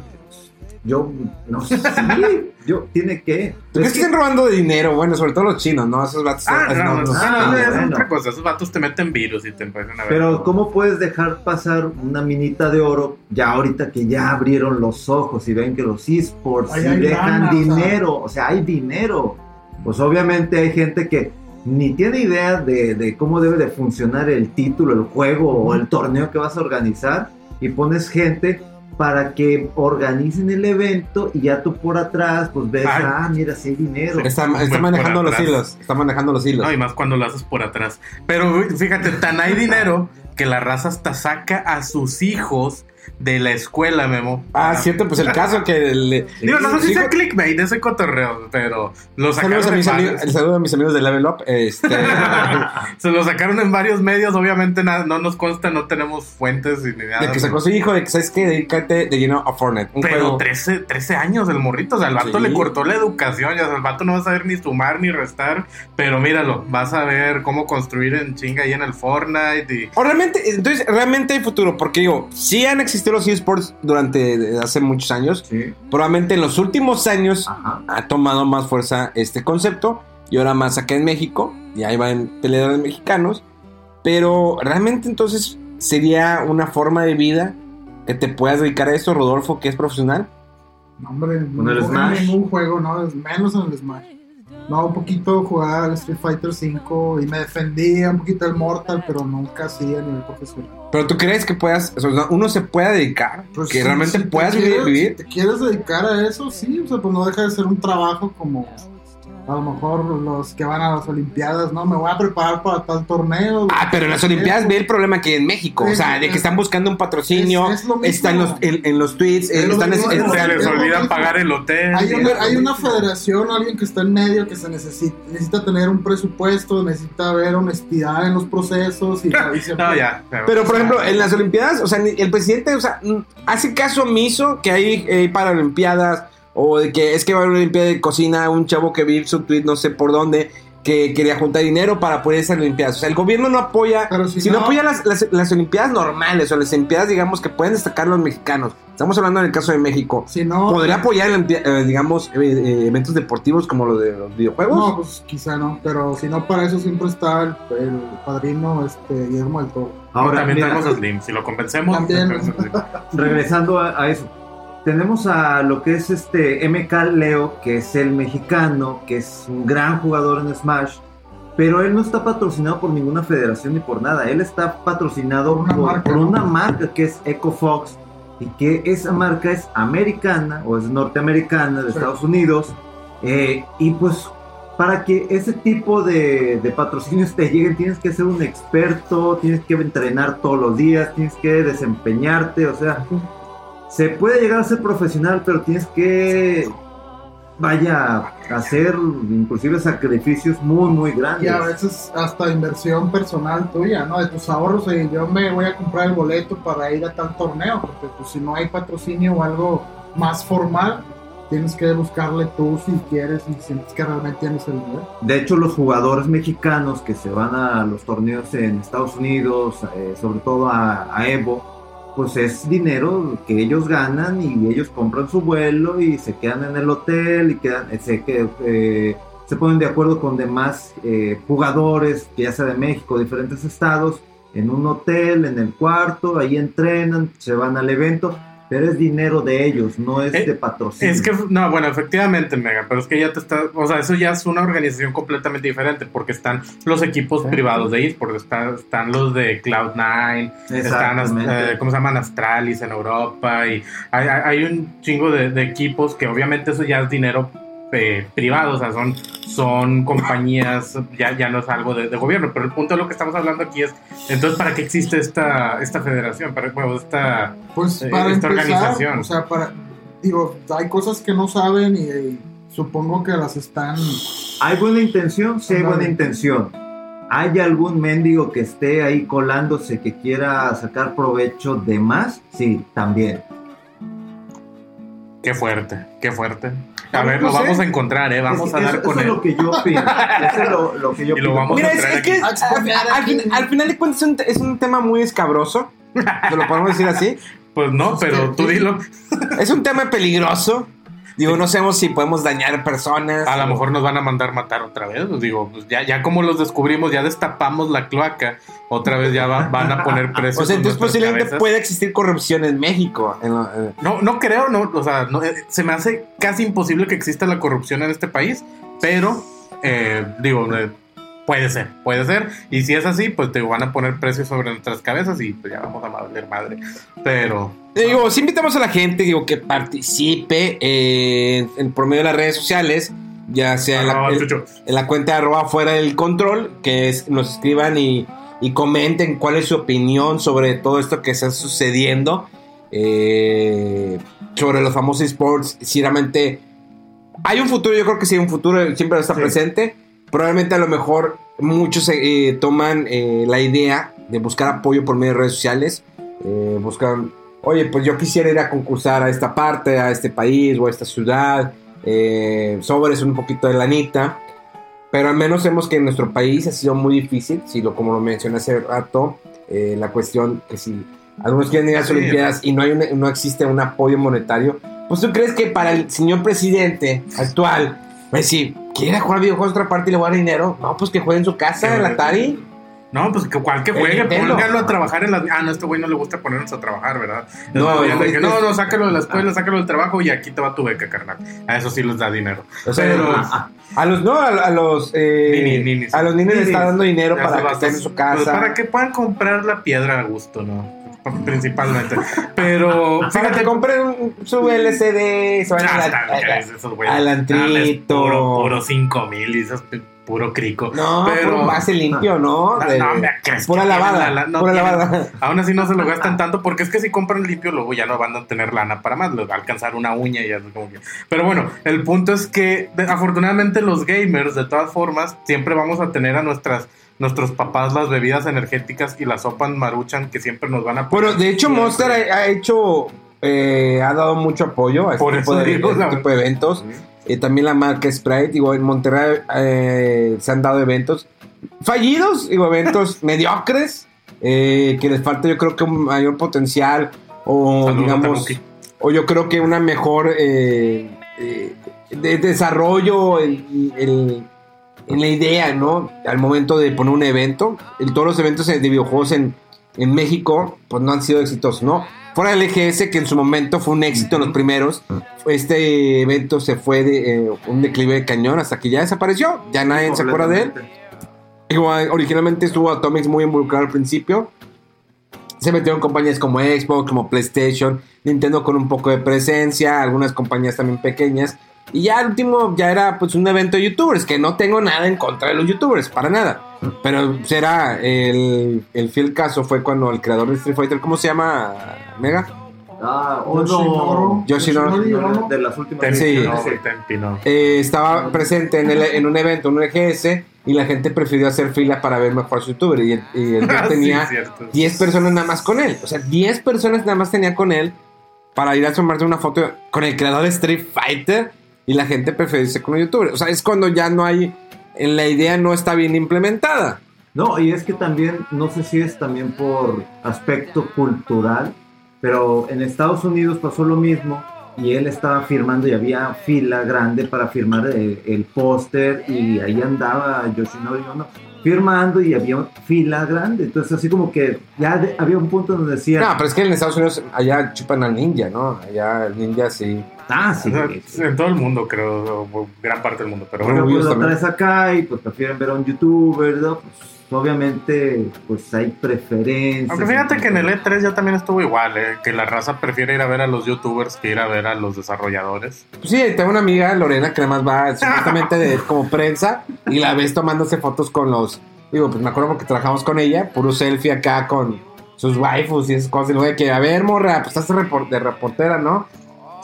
Yo no sé. yo tiene que. ¿Tú crees que están robando dinero? Bueno, sobre todo los chinos, ¿no? Esos vatos. Ah, es- no, no, no, no, ah, no, es bueno. otra cosa. Esos vatos te meten virus y te empiezan a ver. Pero ¿cómo puedes dejar pasar una minita de oro ya ahorita que ya abrieron los ojos y ven que los esports sí dejan lana, o sea. dinero? O sea, hay dinero. Pues obviamente hay gente que ni tiene idea de, de cómo debe de funcionar el título, el juego o el torneo que vas a organizar y pones gente para que organicen el evento y ya tú por atrás pues ves, Ay. ah, mira, sí hay dinero. Está, manejando los hilos. Está manejando los hilos. No, y más cuando lo haces por atrás. Pero fíjate, tan hay dinero que la raza hasta saca a sus hijos de la escuela, Memo. Ah, cierto, pues el caso que le. (laughs) Digo, no sé si sea clickbait ese cotorreo, pero lo sacaron Saludos a mis el saludo a mis amigos de Level Up. Este, (laughs) Se lo sacaron en varios medios, obviamente nada, no nos consta, no tenemos fuentes ni nada. de que sacó su hijo, de que sabes que dedícate de lleno a Fortnite. Un Pero juego. 13, 13 años el morrito, o sea, el vato Sí. le cortó la educación, ya, o sea, el vato no va a saber ni sumar ni restar, pero míralo, vas a ver cómo construir en chinga ahí en el Fortnite y... O realmente, entonces, realmente hay futuro, porque digo, sí han existido los esports durante de hace muchos años. Sí. Probablemente en los últimos años Ajá. ha tomado más fuerza este concepto. Y ahora más acá en México. Y ahí van peleadores mexicanos. Pero realmente entonces sería una forma de vida que te puedas dedicar a esto, Rodolfo, que es profesional. No, hombre, el no Smash. en ningún juego, ¿no? Menos en el Smash. No, un poquito jugaba al Street Fighter 5 y me defendía un poquito el Mortal, pero nunca así a nivel profesional. Pero tú crees que puedas, o sea, uno se pueda dedicar, Pues que sí, realmente si puedas quieres- vivir. vivir. Si te quieres dedicar a eso, sí, o sea, pues no deja de ser un trabajo como a lo mejor los que van a las Olimpiadas, ¿no? Me voy a preparar para tal torneo. Ah, pero en las Olimpiadas ve el problema que hay en México, o sea, de que están buscando un patrocinio, Es- es lo mismo. están los, en, en los tweets, Es eh, lo están mismo, es- es lo Se es- les olvida pagar el hotel. Hay una, hay una federación, alguien que está en medio que se necesita, necesita tener un presupuesto, necesita ver honestidad en los procesos y, (laughs) No, ya. Pero, por ejemplo, en las Olimpiadas, o sea, ni- el presidente, o sea, mm, hace caso omiso que hay eh, para Olimpiadas, o de que es que va a haber una Olimpiada de cocina, un chavo que vi su tweet, no sé por dónde, que quería juntar dinero para poder esas Olimpiadas. O sea, el gobierno no apoya, Pero si si no, no- apoya las, las, las Olimpiadas normales, o las Olimpiadas, digamos, que pueden destacar los mexicanos. Estamos hablando en el caso de México. si no, ¿Podría apoyar, eh, digamos, eh, eh, eventos deportivos como lo de los videojuegos? no, pues quizá no, pero si no para eso siempre está el, el padrino este, Guillermo del Toro. Ahora, también tenemos a Slim. Si lo convencemos, También. (laughs) regresando a, a eso, tenemos a lo que es este MK Leo, que es el mexicano, que es un gran jugador en Smash, pero él no está patrocinado por ninguna federación ni por nada, él está patrocinado Por una por, marca, por ¿no? una marca que es EcoFox y que esa marca es americana o es norteamericana de Sí. Estados Unidos eh, y pues para que ese tipo de, de patrocinios te lleguen tienes que ser un experto, tienes que entrenar todos los días, tienes que desempeñarte, o sea, se puede llegar a ser profesional, pero tienes que, vaya, hacer inclusive sacrificios muy, muy Y grandes. a veces hasta inversión personal tuya, ¿no? De tus ahorros, y yo me voy a comprar el boleto para ir a tal torneo, porque pues si no hay patrocinio o algo más formal, tienes que buscarle tú si quieres y sientes que realmente tienes el nivel. De hecho, los jugadores mexicanos que se van a los torneos en Estados Unidos, eh, sobre todo a, a Evo, pues es dinero que ellos ganan y ellos compran su vuelo y se quedan en el hotel y quedan, se, eh, se ponen de acuerdo con demás eh, jugadores, ya sea de México, diferentes estados, en un hotel, en el cuarto, ahí entrenan, se van al evento, pero es dinero de ellos, no es Eh, de patrocinio. Es que, no, bueno, efectivamente, Mega, pero es que ya te está, o sea, eso ya es una organización completamente diferente, porque están los equipos privados de eSports, están, están los de Cloud9, están, eh, ¿cómo se llaman? Astralis en Europa, y hay, hay- hay un chingo de, de equipos que obviamente eso ya es dinero eh, privado, o sea, son, son compañías, ya, ya no es algo de, de gobierno, pero el punto de lo que estamos hablando aquí es, entonces, ¿para qué existe esta, esta federación? ¿Para bueno, esta... Pues Eh, para esta empezar, organización. o sea, para, digo, hay cosas que no saben y, y supongo que las están... ¿Hay buena intención? Sí, hay buena intención. ¿Hay algún mendigo que esté ahí colándose que quiera sacar provecho de más? Sí, también. Qué fuerte, qué fuerte. A ver, no lo vamos a encontrar, ¿eh? Vamos Es- a dar eso, con eso es él. lo que yo opino. Eso es lo, lo que yo (laughs) Y lo opino. vamos Mira, a es, que aquí. al, final de cuentas es un, es un tema muy escabroso. (laughs) ¿Te lo podemos decir así? Pues no, pero tú dilo. Es un tema peligroso. Digo, no sabemos si podemos dañar personas. A lo mejor nos van a mandar matar otra vez. Pues digo, pues ya, ya como los descubrimos, ya destapamos la cloaca. Otra vez ya va- van a poner (laughs) precios. O sea, en entonces posiblemente cabezas. puede existir corrupción en México. en lo- eh, No, no creo, no. O sea, no, eh, se me hace casi imposible que exista la corrupción en este país. Pero, eh, digo, eh, puede ser, puede ser. Y si es así, pues te van a poner precios sobre nuestras cabezas y pues ya vamos a valer madre. Pero, Digo, sí invitamos a la gente, digo, que participe eh, en, por medio de las redes sociales, ya sea en la, en- cuenta de arroba fuera del control, que es, nos escriban y, y comenten cuál es su opinión sobre todo esto que está sucediendo, eh, sobre los famosos esports, si realmente hay un futuro, yo creo que sí, un futuro siempre está Sí. presente, probablemente a lo mejor muchos eh, toman eh, la idea de buscar apoyo por medio de redes sociales, eh, buscan, oye, pues yo quisiera ir a concursar a esta parte, a este país o a esta ciudad, eh, sobres un poquito de lanita, pero al menos vemos que en nuestro país ha sido muy difícil, si lo, como lo mencioné hace rato, eh, la cuestión que si algunos quieren ir a las Sí. Olimpiadas y no, hay un- no existe un apoyo monetario, pues tú crees que para el señor presidente actual, pues si quiere jugar videojuegos a otra parte y le voy a dar dinero, no, pues que juegue en su casa, en la Atari. No, pues que cual que juegue, póngalo a trabajar en las. Ah, no, este güey no le gusta ponernos a trabajar, ¿verdad? No, No, es- no, no, sácalo de la escuela, sácalo del trabajo y aquí te va tu beca, carnal. A eso sí les da dinero. O sea, Pero- a los, no, a, a los, eh, a los niños les está dando dinero para que estén en pues, su casa. Para que puedan comprar la piedra a gusto, ¿no? Principalmente. Pero fíjate, que compren un- su LCD, se Puro, puro 5 mil y eso es pi- puro crico. No, pero. base limpio, ¿no? No, De- no, hombre, ¿crees pura lavada, la- no pura tienen- lavada. Aún así no se lo gastan (laughs) tanto porque es que si compran limpio luego ya no van a tener lana para más, les va a alcanzar una uña y ya como que... Pero bueno, el punto es que afortunadamente los gamers de todas formas siempre vamos a tener a nuestras nuestros papás las bebidas energéticas y la sopa maruchan que siempre nos van a Bueno, de hecho. Monster ha, ha hecho, eh, ha dado mucho apoyo a este Por tipo, de, digo, este tipo de eventos. Eh, también la marca Sprite, digo, en Monterrey eh, se han dado eventos fallidos, digo, eventos (laughs) mediocres, eh, que les falta yo creo que un mayor potencial o Saludos, digamos, o yo creo que una mejor eh, eh, de desarrollo en- en la idea, ¿no? Al momento de poner un evento, el, todos los eventos de videojuegos en, en México, pues no han sido exitosos, ¿no? Fuera del EGS, que en su momento fue un éxito en los primeros, este evento se fue de eh, un declive de cañón hasta que ya desapareció, ya nadie se acuerda de él. Igual, originalmente estuvo Atomics muy involucrado al principio. Se metieron compañías como Xbox, como PlayStation, Nintendo con un poco de presencia, algunas compañías también pequeñas. Y ya el último ya era pues un evento de youtubers, que no tengo nada en contra de los youtubers, para nada. Pero será el, el fiel caso fue cuando el creador de Street Fighter, ¿cómo se llama? Mega. Ah, Yoshinoro. de las últimas Sí. Eh, estaba presente en, el- en un evento, en un EGS, y la gente prefirió hacer fila para ver mejor a su youtuber. Y, y él (laughs) Ah, tenía cierto. 10 personas nada más con él. O sea, 10 personas nada más tenía con él para ir a tomarse una foto con el creador de Street Fighter y la gente prefiere irse con un youtuber. O sea, es cuando ya no hay, en la idea no está bien implementada. No, y es que también, no sé si es también por aspecto cultural, pero en Estados Unidos pasó lo mismo y él estaba firmando y había fila grande para firmar el, el póster y ahí andaba Yoshinori Ono firmando y había fila grande. Entonces así como que ya de- había un punto donde decía, No, pero es que en Estados Unidos allá chupan al ninja, ¿no? Allá el ninja sí. Ah, sí, O sea, en todo el mundo, creo, gran parte del mundo, pero bueno. Pues lo traes acá y pues prefieren ver a un youtuber, ¿no? Pues obviamente pues hay preferencias. Aunque fíjate que en el E3 ya también estuvo igual, ¿eh? que la raza prefiere ir a ver a los youtubers que ir a ver a los desarrolladores. Pues sí, tengo una amiga, Lorena, que además va supuestamente de (laughs) como prensa y la ves tomándose fotos con los. Digo, pues me acuerdo porque trabajamos con ella, puro selfie acá con sus waifus y esas cosas. Y luego de que, a ver, morra, pues estás de reportera, ¿no?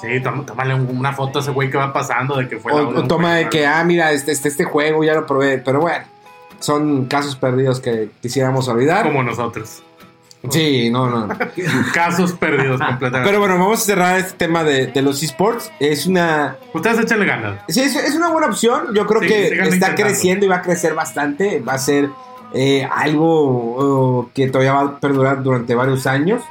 Sí, tóm- tómale un- una foto a ese güey que va pasando de que fue O, la- o toma de que, ah, mira, este, este, este juego ya lo probé. Pero bueno, son casos perdidos que quisiéramos olvidar. Como nosotros. Sí, no, no. (laughs) Casos perdidos completamente. Pero bueno, vamos a cerrar este tema de, de los esports. Es una. Ustedes échenle ganas. Sí, es, es una buena opción. Yo creo Sí, que está intentando. creciendo y va a crecer bastante. Va a ser eh, algo uh, que todavía va a perdurar durante varios años.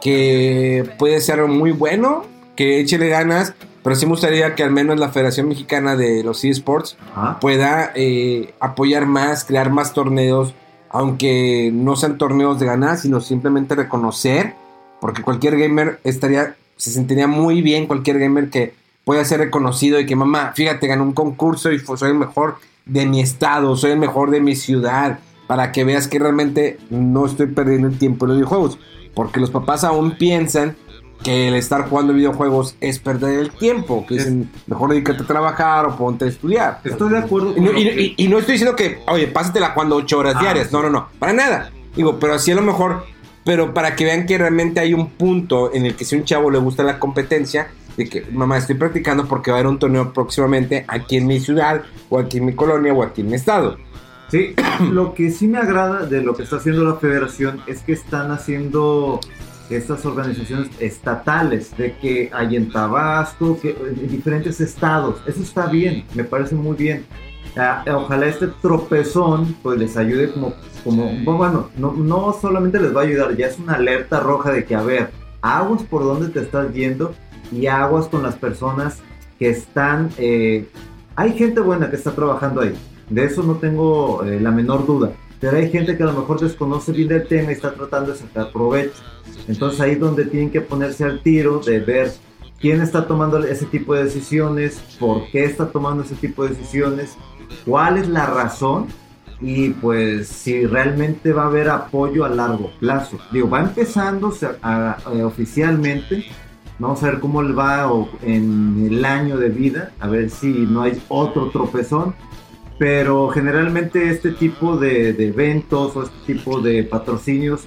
Que puede ser muy bueno. Que échele ganas. Pero sí me gustaría que al menos la Federación Mexicana de los eSports pueda eh, apoyar más, crear más torneos, aunque no sean torneos de ganar, sino simplemente reconocer, porque cualquier gamer estaría, se sentiría muy bien, cualquier gamer que pueda ser reconocido y que mamá, fíjate, ganó un concurso y soy el mejor de mi estado, soy el mejor de mi ciudad, para que veas que realmente no estoy perdiendo el tiempo en los videojuegos, porque los papás aún piensan que el estar jugando videojuegos es perder el tiempo, que dicen, mejor dedícate a trabajar o ponte a estudiar. Estoy de acuerdo Y no, lo y- que- y- y no estoy diciendo que, oye, pásatela jugando ocho horas Ah, diarias. sí. No, no, no. Para nada. Digo, pero así a lo mejor. Pero para que vean que realmente hay un punto en el que si a un chavo le gusta la competencia, de que, mamá, estoy practicando porque va a haber un torneo próximamente aquí en mi ciudad, o aquí en mi colonia, o aquí en mi estado. Sí, (coughs) lo que sí me agrada de lo que está haciendo la federación es que están haciendo estas organizaciones estatales, de que hay en Tabasco, que en diferentes estados. Eso está bien, me parece muy bien. Ah, ojalá este tropezón pues les ayude como, como bueno, no, no solamente les va a ayudar, ya es una alerta roja de que, a ver, aguas por dónde te estás yendo y aguas con las personas que están... eh, hay gente buena que está trabajando ahí, de eso no tengo eh, la menor duda. Pero hay gente que a lo mejor desconoce bien del tema y está tratando de sacar provecho. Entonces ahí es donde tienen que ponerse al tiro de ver quién está tomando ese tipo de decisiones, por qué está tomando ese tipo de decisiones, cuál es la razón y pues si realmente va a haber apoyo a largo plazo. Digo, va empezando a- a- eh, oficialmente. Vamos a ver cómo le va o- en el año de vida, a ver si no hay otro tropezón pero generalmente este tipo de, de eventos o este tipo de patrocinios,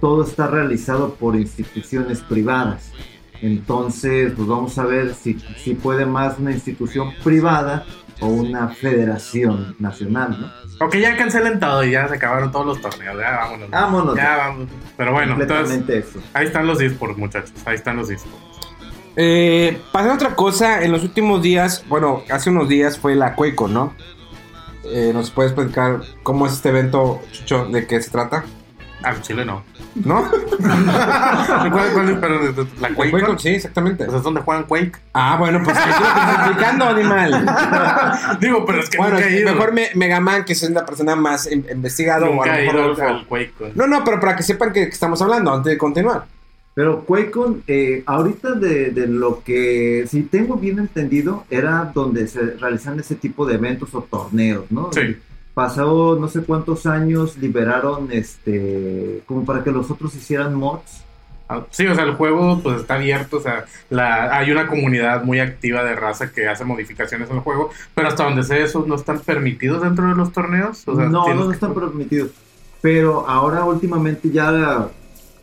todo está realizado por instituciones privadas. Entonces, pues vamos a ver si, si puede más una institución privada o una federación nacional, ¿no? Ok, ya cancelen todo y ya se acabaron todos los torneos. Ya vámonos. Vámonos. Ya vamos. Pero bueno, entonces eso. ahí están los esports, muchachos. Ahí están los esports. Eh, pasando a otra cosa, en los últimos días, bueno, hace unos días fue la Cueco, ¿no? Eh, ¿Nos puedes explicar cómo es este evento, Chucho? ¿De qué se trata? Ah, Chile no. ¿No? (laughs) ¿Cuál, cuál es? Pero, ¿La Quake? Sí, exactamente. Pues es donde juegan Quake. Ah, bueno, pues es lo que estoy explicando, animal. (laughs) Digo, pero es que Bueno, nunca he ido. mejor me, Mega Man, que es la persona más in- investigada. o a Nunca he mejor ido al Quake. güey. No, no, pero para que sepan que, que estamos hablando antes de continuar. Pero QuakeCon, eh, ahorita de, de lo que, si tengo bien entendido, era donde se realizan ese tipo de eventos o torneos, ¿no? Sí. Pasado no sé cuántos años liberaron este como para que los otros hicieran mods. Ah, Sí, o sea, el juego pues está abierto, o sea, la, hay una comunidad muy activa de raza que hace modificaciones en el juego, pero hasta donde sé eso no están permitidos dentro de los torneos. O sea, no, no que- están permitidos. Pero ahora últimamente ya,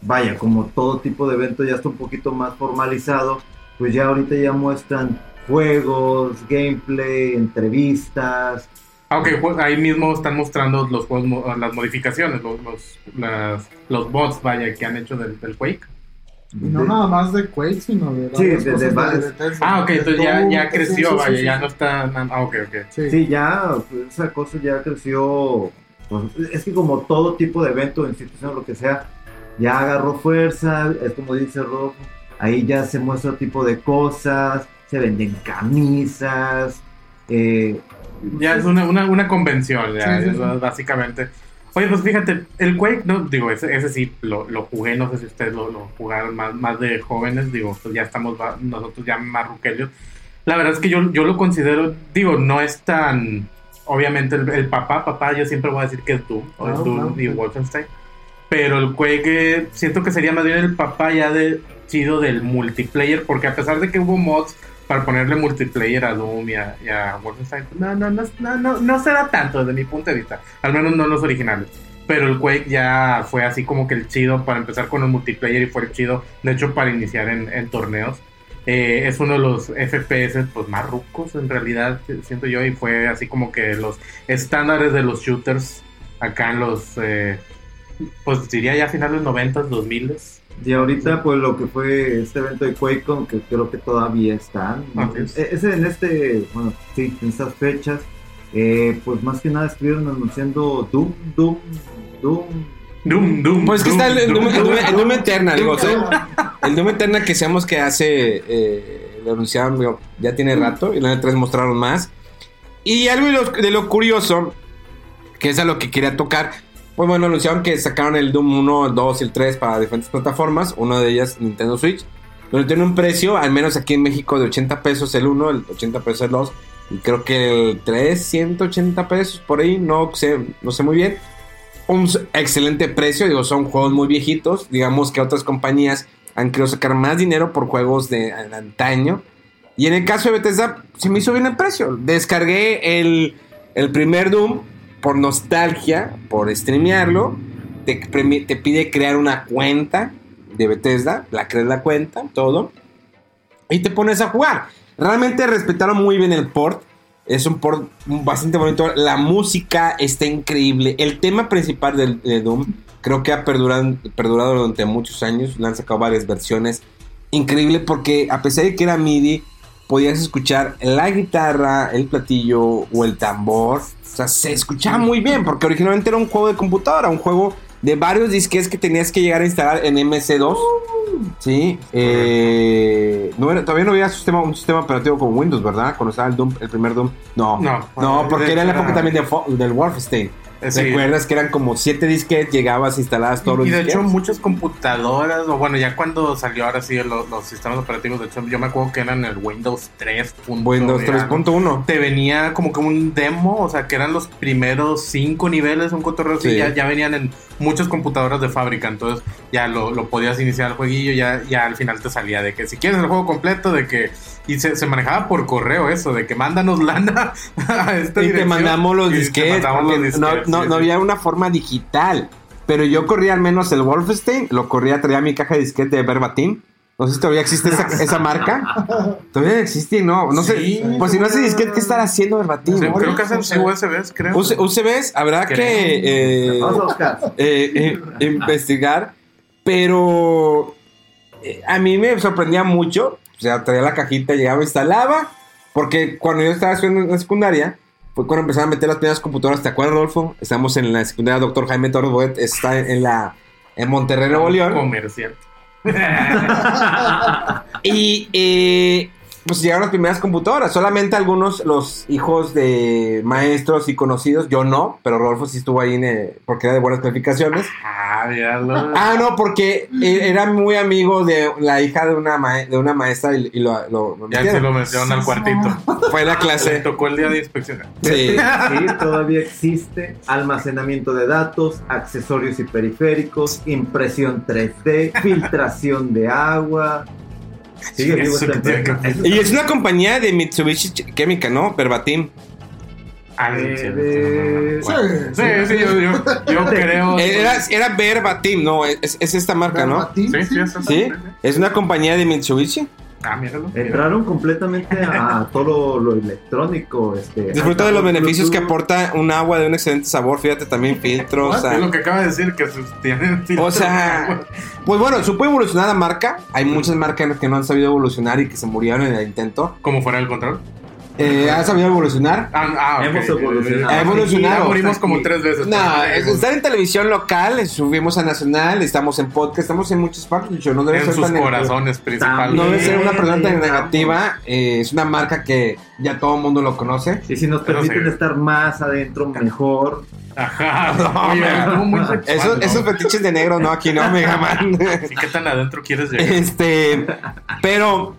vaya, como todo tipo de evento ya está un poquito más formalizado, pues ya ahorita ya muestran juegos, gameplay, entrevistas. Ah, ok, pues, ahí mismo están mostrando los juegos, mo- las modificaciones, los, los, las- los bots, vaya, que han hecho del, del Quake. Y no nada más de Quake, sino de Sí, de- de. Bethesda. Ah, ok, De entonces ya, ya creció, sí, vaya, sí, ya no está... Ah, ok, ok. Sí. Sí, ya, pues, esa cosa ya creció. pues, es que como todo tipo de evento, institución, lo que sea, ya agarró fuerza, es como dice Rob, ahí ya se muestra otro tipo de cosas, se venden camisas, eh, Ya es una, una, una convención, ya, Sí, sí, sí. básicamente. Oye, pues fíjate, el Quake, no, digo, ese, ese sí lo, lo jugué, no sé si ustedes lo, lo jugaron más, más de jóvenes, digo, pues ya estamos nosotros ya más ruquelios. La verdad es que yo, yo lo considero, digo, no es tan, obviamente el, el papá, papá, yo siempre voy a decir que es Doom, o Ah, es Doom ah, y. Wolfenstein. Pero el Quake siento que sería más bien el papá ya de chido del multiplayer, porque a pesar de que hubo mods para ponerle multiplayer a Doom y a, y a Wolfenstein, no, no, no, no, no, no se da tanto desde mi punto de vista, al menos no los originales. Pero el Quake ya fue así como que el chido para empezar con el multiplayer y fue el chido, de hecho, para iniciar en, en torneos. Eh, es uno de los FPS pues, más rucos en realidad, siento yo, y fue así como que los estándares de los shooters acá en los, eh, pues diría ya finales 90, 2000. y ahorita pues lo que fue este evento de QuakeCon, que creo que todavía están, es. Ese en este, bueno, sí, en estas fechas, eh, pues más que nada estuvieron anunciando Doom, Doom, Doom, Doom, Doom. Pues que Doom, está el, Doom, Doom, Doom- el Doom Eterna, digo, o Doom. sea, el Doom Eterna que sabemos que hace, eh, lo anunciaron, digo, ya tiene rato, y la mostraron más. Y algo de lo, de lo curioso, que es a lo que quería tocar, pues bueno, anunciaron que sacaron el Doom 1, el 2 y el 3 para diferentes plataformas, una de ellas Nintendo Switch, donde tiene un precio, al menos aquí en México, de 80 pesos el 1, el 80 pesos el 2, y creo que el 3, 180 pesos por ahí, no sé, no sé muy bien un excelente precio, digo, son juegos muy viejitos, digamos que otras compañías han querido sacar más dinero por juegos de antaño. Y en el caso de Bethesda, se me hizo bien el precio. Descargué el, el primer Doom por nostalgia, por streamearlo. Te, pide crear una cuenta de Bethesda, la creas la cuenta, todo. Y te pones a jugar. Realmente respetaron muy bien el port. Es un port bastante bonito. La música está increíble. El tema principal de Doom creo que ha perdurado, perdurado durante muchos años. Le han sacado varias versiones. Increíble porque a pesar de que era MIDI, podías escuchar la guitarra, el platillo o el tambor. O sea, se escuchaba muy bien porque originalmente era un juego de computadora, un juego de varios disques que tenías que llegar a instalar en MC2. Sí, eh, no era- todavía no había sistema, un sistema operativo con Windows, ¿verdad? Cuando estaba el, Doom, el primer Doom. No, No. no, porque era la época también de, del Wolfenstein. Sí. ¿Recuerdas que eran como siete disquetes? Llegabas, instalabas todos los Y de hecho muchas computadoras, o bueno, ya cuando salió ahora sí los, los sistemas operativos, de hecho yo me acuerdo que eran el Windows 3. Windows 3.1. Te venía como que un demo, o sea que eran los primeros cinco niveles, un cotorreo Sí. ya, ya venían en muchas computadoras de fábrica, entonces ya lo, lo podías iniciar el jueguillo, ya, ya al final te salía de que si quieres el juego completo, de que, y se, se manejaba por correo eso, de que mándanos lana (laughs) a esta Y te mandamos los y te disquetes. mandamos los disquetes, no- no sí. había una forma digital. Pero yo corría al menos el Wolfenstein, lo corría, traía mi caja de disquete de Verbatim. No sé si todavía existe esa, esa marca. (laughs) Todavía existe, no. No Sí. sé. Pues si no hace disquete, ¿qué estará haciendo Verbatim? Sí, no? creo que hacen sí, USBs, creo. UC- UCBs, habrá Creo. que eh, eh, eh, investigar. Pero eh, a mí me sorprendía mucho. O sea, traía la cajita, llegaba, instalaba. Porque cuando yo estaba estudiando en la secundaria, fue cuando empezaron a meter las primeras computadoras. ¿Te acuerdas, Rodolfo? Estamos en la secundaria Doctor Jaime Torres Bodet. Está en la en Monterrey, Nuevo León. Comercial. (laughs) Y eh, pues llegaron las primeras computadoras. Solamente algunos, los hijos de maestros y conocidos. Yo no, pero Rodolfo sí estuvo ahí en, eh, porque era de buenas calificaciones. Ah, míralo. Ah, no, porque eh, era muy amigo de la hija de una, ma- de una maestra y, y lo, lo- lo Ya se lo metieron al cuartito. Fue la Le clase. tocó el día de inspección. Sí. Sí, todavía existe almacenamiento de datos, accesorios y periféricos, impresión 3D, filtración de agua. Sigue vivo esta empresa. Y es una compañía de Mitsubishi Chemical, ¿no? Verbatim. Ah, sí, Eh, sí, de- sí. Sí, sí, yo, yo, yo (laughs) creo. Era, era Verbatim, no, es, es esta marca, ¿no? Verbatim, Sí, sí, eso Sí, es una compañía de Mitsubishi. Ah, míralo. Entraron completamente a todo lo electrónico. Este, Disfruta de los beneficios que aporta un agua de un excelente sabor. Fíjate también filtros. o sea, Es lo que acaba de decir, que tienen O sea, pues bueno, supo evolucionar la marca. Hay muchas marcas que no han sabido evolucionar y que se murieron en el intento. como fuera el control. Eh, ¿Ha sabido evolucionar? Ah, ah. Hemos evolucionado. Ha evolucionado. Ya morimos como tres veces. No, estar en televisión local, subimos a Nacional, estamos en podcast, estamos en muchas partes. Yo no debe en ser sus tan corazones principalmente. No debe ser una persona tan negativa. eh, es una marca que ya todo el mundo lo conoce. Y si nos permiten sí. estar más adentro, mejor. Ajá. (laughs) No, Oye, me- estuvo muy sexual, Esos, ¿no? esos fetiches de negro, no, aquí no, Mega Man. (laughs) ¿Y qué tan adentro quieres llegar? Este, pero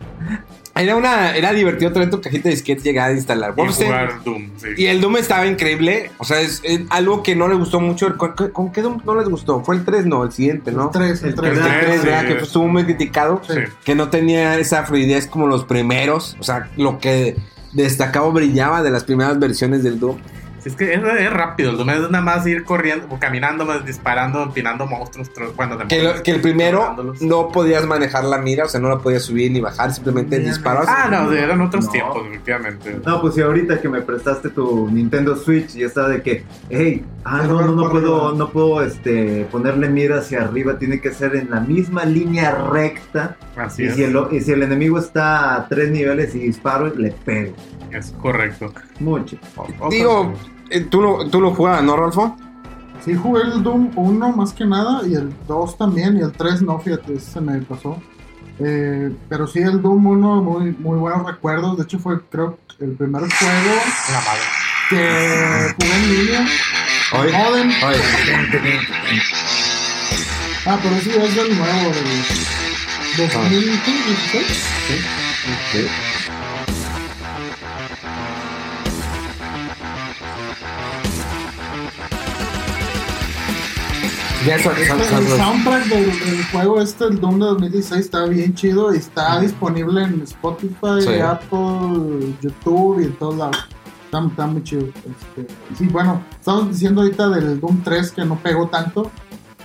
era una, era divertido traer tu cajita de disquete llegar a instalar. Y Wolfenstein. jugar Doom, sí. Y el Doom estaba increíble. O sea, es, es algo que no le gustó mucho. ¿Con, con- qué Doom no les gustó? Fue el 3, no, el siguiente, ¿no? El 3, el El 3. El tres, 3, sí. ¿verdad? Que estuvo muy criticado. Sí. Que no tenía esa fluidez como los primeros. O sea, lo que destacaba o brillaba de las primeras versiones del Doom. Es que es, es rápido, el Doom es nada más ir corriendo, o caminando, más disparando, empinando monstruos. Bueno, Que, lo- el primero no podías manejar la mira, o sea, no la podías subir ni bajar, simplemente Bien. disparabas. Ah, no, eran otros No. tiempos, efectivamente. No, pues si ahorita que me prestaste tu Nintendo Switch y estaba de que, hey, ah, no, no, no puedo, no puedo este, ponerle mira hacia arriba, tiene que ser en la misma línea recta. Así Y es, si, el, y si el enemigo está a tres niveles y disparo, le pego. Es correcto. Mucho. Digo, eh, tú lo, tú lo jugabas, ¿no, Rolfo? Sí, jugué el Doom 1 más que nada y el 2 también y el 3 no, fíjate, ese se me pasó. Eh, pero sí, el Doom 1, muy, muy buenos recuerdos. De hecho, fue, creo, el primer juego la madre. que jugué en línea. Oye, Modem. oye. Ah, pero ese ya es del nuevo, del 2016. Ya eso, Este, son- el son- soundtrack del, del juego este, el Doom de 2016, está bien chido y está disponible en Spotify, Sí. Apple, YouTube y en todos lados. Está, está muy chido. Este, sí, bueno, estamos diciendo ahorita del Doom 3 que no pegó tanto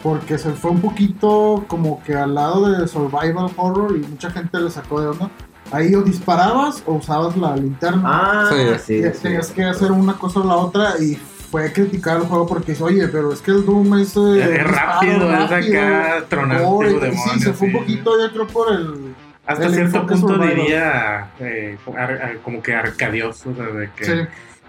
porque se fue un poquito como que al lado de Survival Horror y mucha gente le sacó de onda. Ahí o disparabas o usabas la linterna. Ah, Sí. sí, Te- sí. Tenías que hacer una cosa o la otra y fue criticar el juego porque dice, oye, pero es que el Doom es, eh, Es disparo rápido, es acá tronante, gore". tipo Sí, se fue sí. un poquito, yo creo, por el... Hasta el cierto punto survival. diría eh, como que arcadioso, o sea, de que Sí,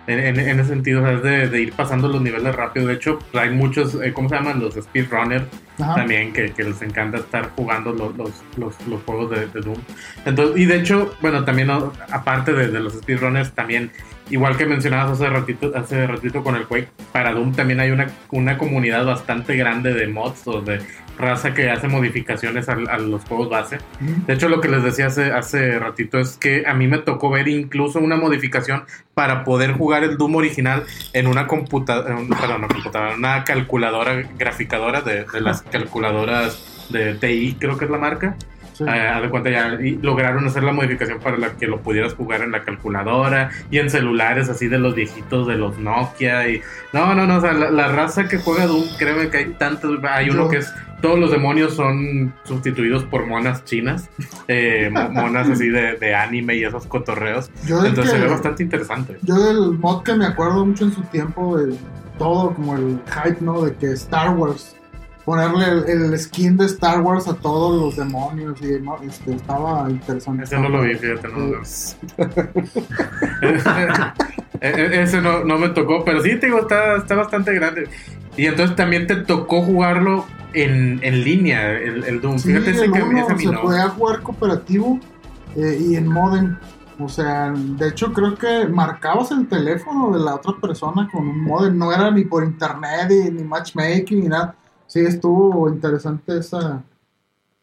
en, en- en ese sentido, o sea, es de, de ir pasando los niveles rápido. De hecho, hay muchos, eh, ¿cómo se llaman? Los speedrunners también, que, que les encanta estar jugando los, los, los, los juegos de, de Doom. Entonces, y de hecho, bueno, también aparte de, de los speedrunners, también, igual que mencionabas hace ratito, hace ratito con el Quake, para Doom también hay una, una comunidad bastante grande de mods o de raza que hace modificaciones a, a los juegos base. De hecho, lo que les decía hace, hace ratito es que a mí me tocó ver incluso una modificación para poder jugar el Doom original en una computadora, perdón, no computadora, una calculadora graficadora de, de las calculadoras de TI, creo que es la marca. Sí. Haz de cuenta ya y lograron hacer la modificación para la que lo pudieras jugar en la calculadora y en celulares así de los viejitos de los Nokia y no no no o sea la, la raza que juega Doom créeme que hay tantos hay uno que es todos los demonios son sustituidos por monas chinas eh, mo- monas así de, de anime y esos cotorreos Yo entonces se ve que- bastante interesante yo del mod que me acuerdo mucho en su tiempo, el- todo como el hype, ¿no? De que Star Wars, ponerle el, el skin de Star Wars a todos los demonios y ¿no? este, estaba interesante. ese no lo vi fíjate no lo vi. E- e- Ese no, no me tocó, pero sí, te digo, está, está bastante grande. Y entonces también te tocó jugarlo en, en línea, el, el Doom. Sí, Fíjate ese el que uno ese a mí se no. podía jugar cooperativo eh, y en modem. O sea, de hecho creo que marcabas el teléfono de la otra persona con un modem. No era ni por internet ni, ni matchmaking ni nada. Sí, estuvo interesante esa,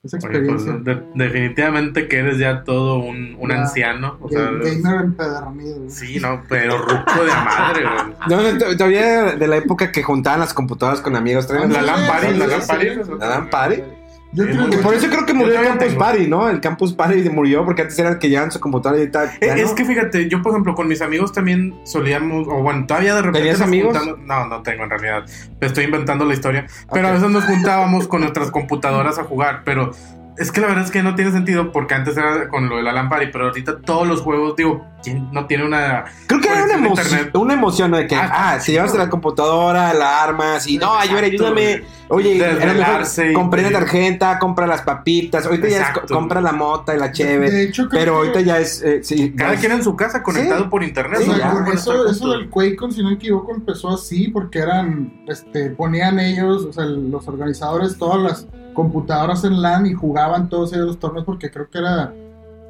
esa Oye, pues, experiencia. de- definitivamente que eres ya todo un, un Ya, anciano. O sea, Ga- Gamer empedernido. sí, no, pero ruco de madre, güey. (laughs) No, no, to- todavía de la época que juntaban las computadoras con amigos. traían La Lampari, sí, la sí. ¿La Lampari? Yo creo que por eso creo que murió el Campus tengo. Party, ¿no? El Campus Party murió porque antes eran que llevaban su computadora y ahorita Eh, Es que fíjate, yo por ejemplo con mis amigos también solíamos, o bueno, todavía de repente ¿Tenías nos amigos? juntamos- no, no tengo en realidad, estoy inventando la historia, pero a veces nos juntábamos con nuestras computadoras a jugar, pero es que la verdad es que no tiene sentido porque antes era con lo de la lámpara, pero ahorita todos los juegos, digo, ¿quién no tiene una... Creo que era una, internet? una emoción ¿no? de que, Ah, ah, si llevas la computadora, la armas y no, ayúdame, ayúdame. Oye, era mejor compré la tarjeta, compra las papitas. Ahorita ya es compra la mota y la De cheve. hecho, creo Pero que- ahorita ya es. eh, sí, Cada ya quien es- en su casa conectado Sí. por internet. O sea, eso, eso del QuakeCon, si no me equivoco, empezó así porque eran, este, ponían ellos, o sea, los organizadores, todas las computadoras en LAN y jugaban todos ellos los torneos porque creo que era,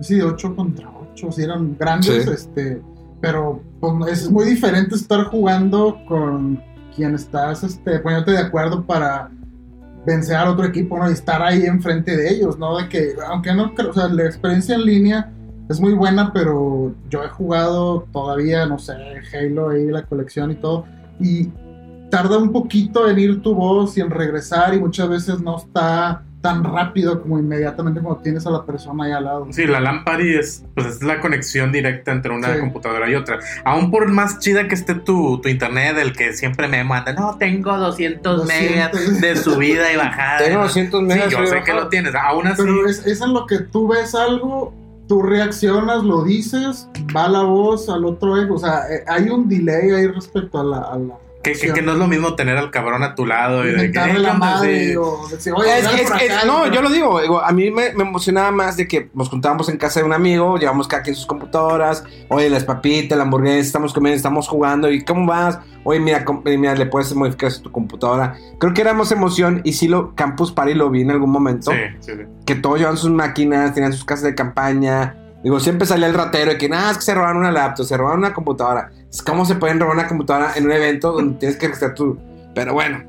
sí, de 8 contra 8, sí, eran grandes, Sí. este, pero pues, es muy diferente estar jugando con quien estás, este, poniéndote de acuerdo para vencer al otro equipo, ¿no? Y estar ahí enfrente de ellos, ¿no? De que, aunque no creo, o sea, la experiencia en línea es muy buena, pero yo he jugado todavía, no sé, Halo ahí, la colección y todo, y tarda un poquito en ir tu voz y en regresar, y muchas veces no está tan rápido como inmediatamente cuando tienes a la persona ahí al lado. Sí, la Lampari es, pues, es la conexión directa entre una Sí. computadora y otra. Aún por más chida que esté tu, tu internet, el que siempre me manda, no, tengo 200, 200. megas de subida y bajada. Tengo ¿no? 200 Sí, megas. yo soy sé que lo tienes. Aún así, Pero es, es en lo que tú ves algo, tú reaccionas, lo dices, va la voz al otro ego, o sea, eh, hay un delay ahí respecto a la... A la que, que- que no es lo mismo tener al cabrón a tu lado y de que, inventarle "Eh, la ¿qué onda?" madre Sí. o decir, oye, Es- dale es- por es- acá, no, y- yo lo digo, digo, a mí me, me emocionaba más de que nos juntábamos en casa de un amigo, llevamos cada quien sus computadoras, oye, las papitas, la hamburguesa, estamos comiendo, estamos jugando, ¿y cómo vas? Oye, mira, eh, mira le puedes modificar tu computadora. Creo que era más emoción y sí lo, Campus Party lo vi en algún momento, Sí, sí, sí. que todos llevaban sus máquinas, tenían sus casas de campaña. Digo, siempre salía el ratero de que nada, es que se robaron una laptop, se robaron una computadora. Es ¿Cómo se pueden robar una computadora en un evento donde tienes que registrar tu... Pero bueno,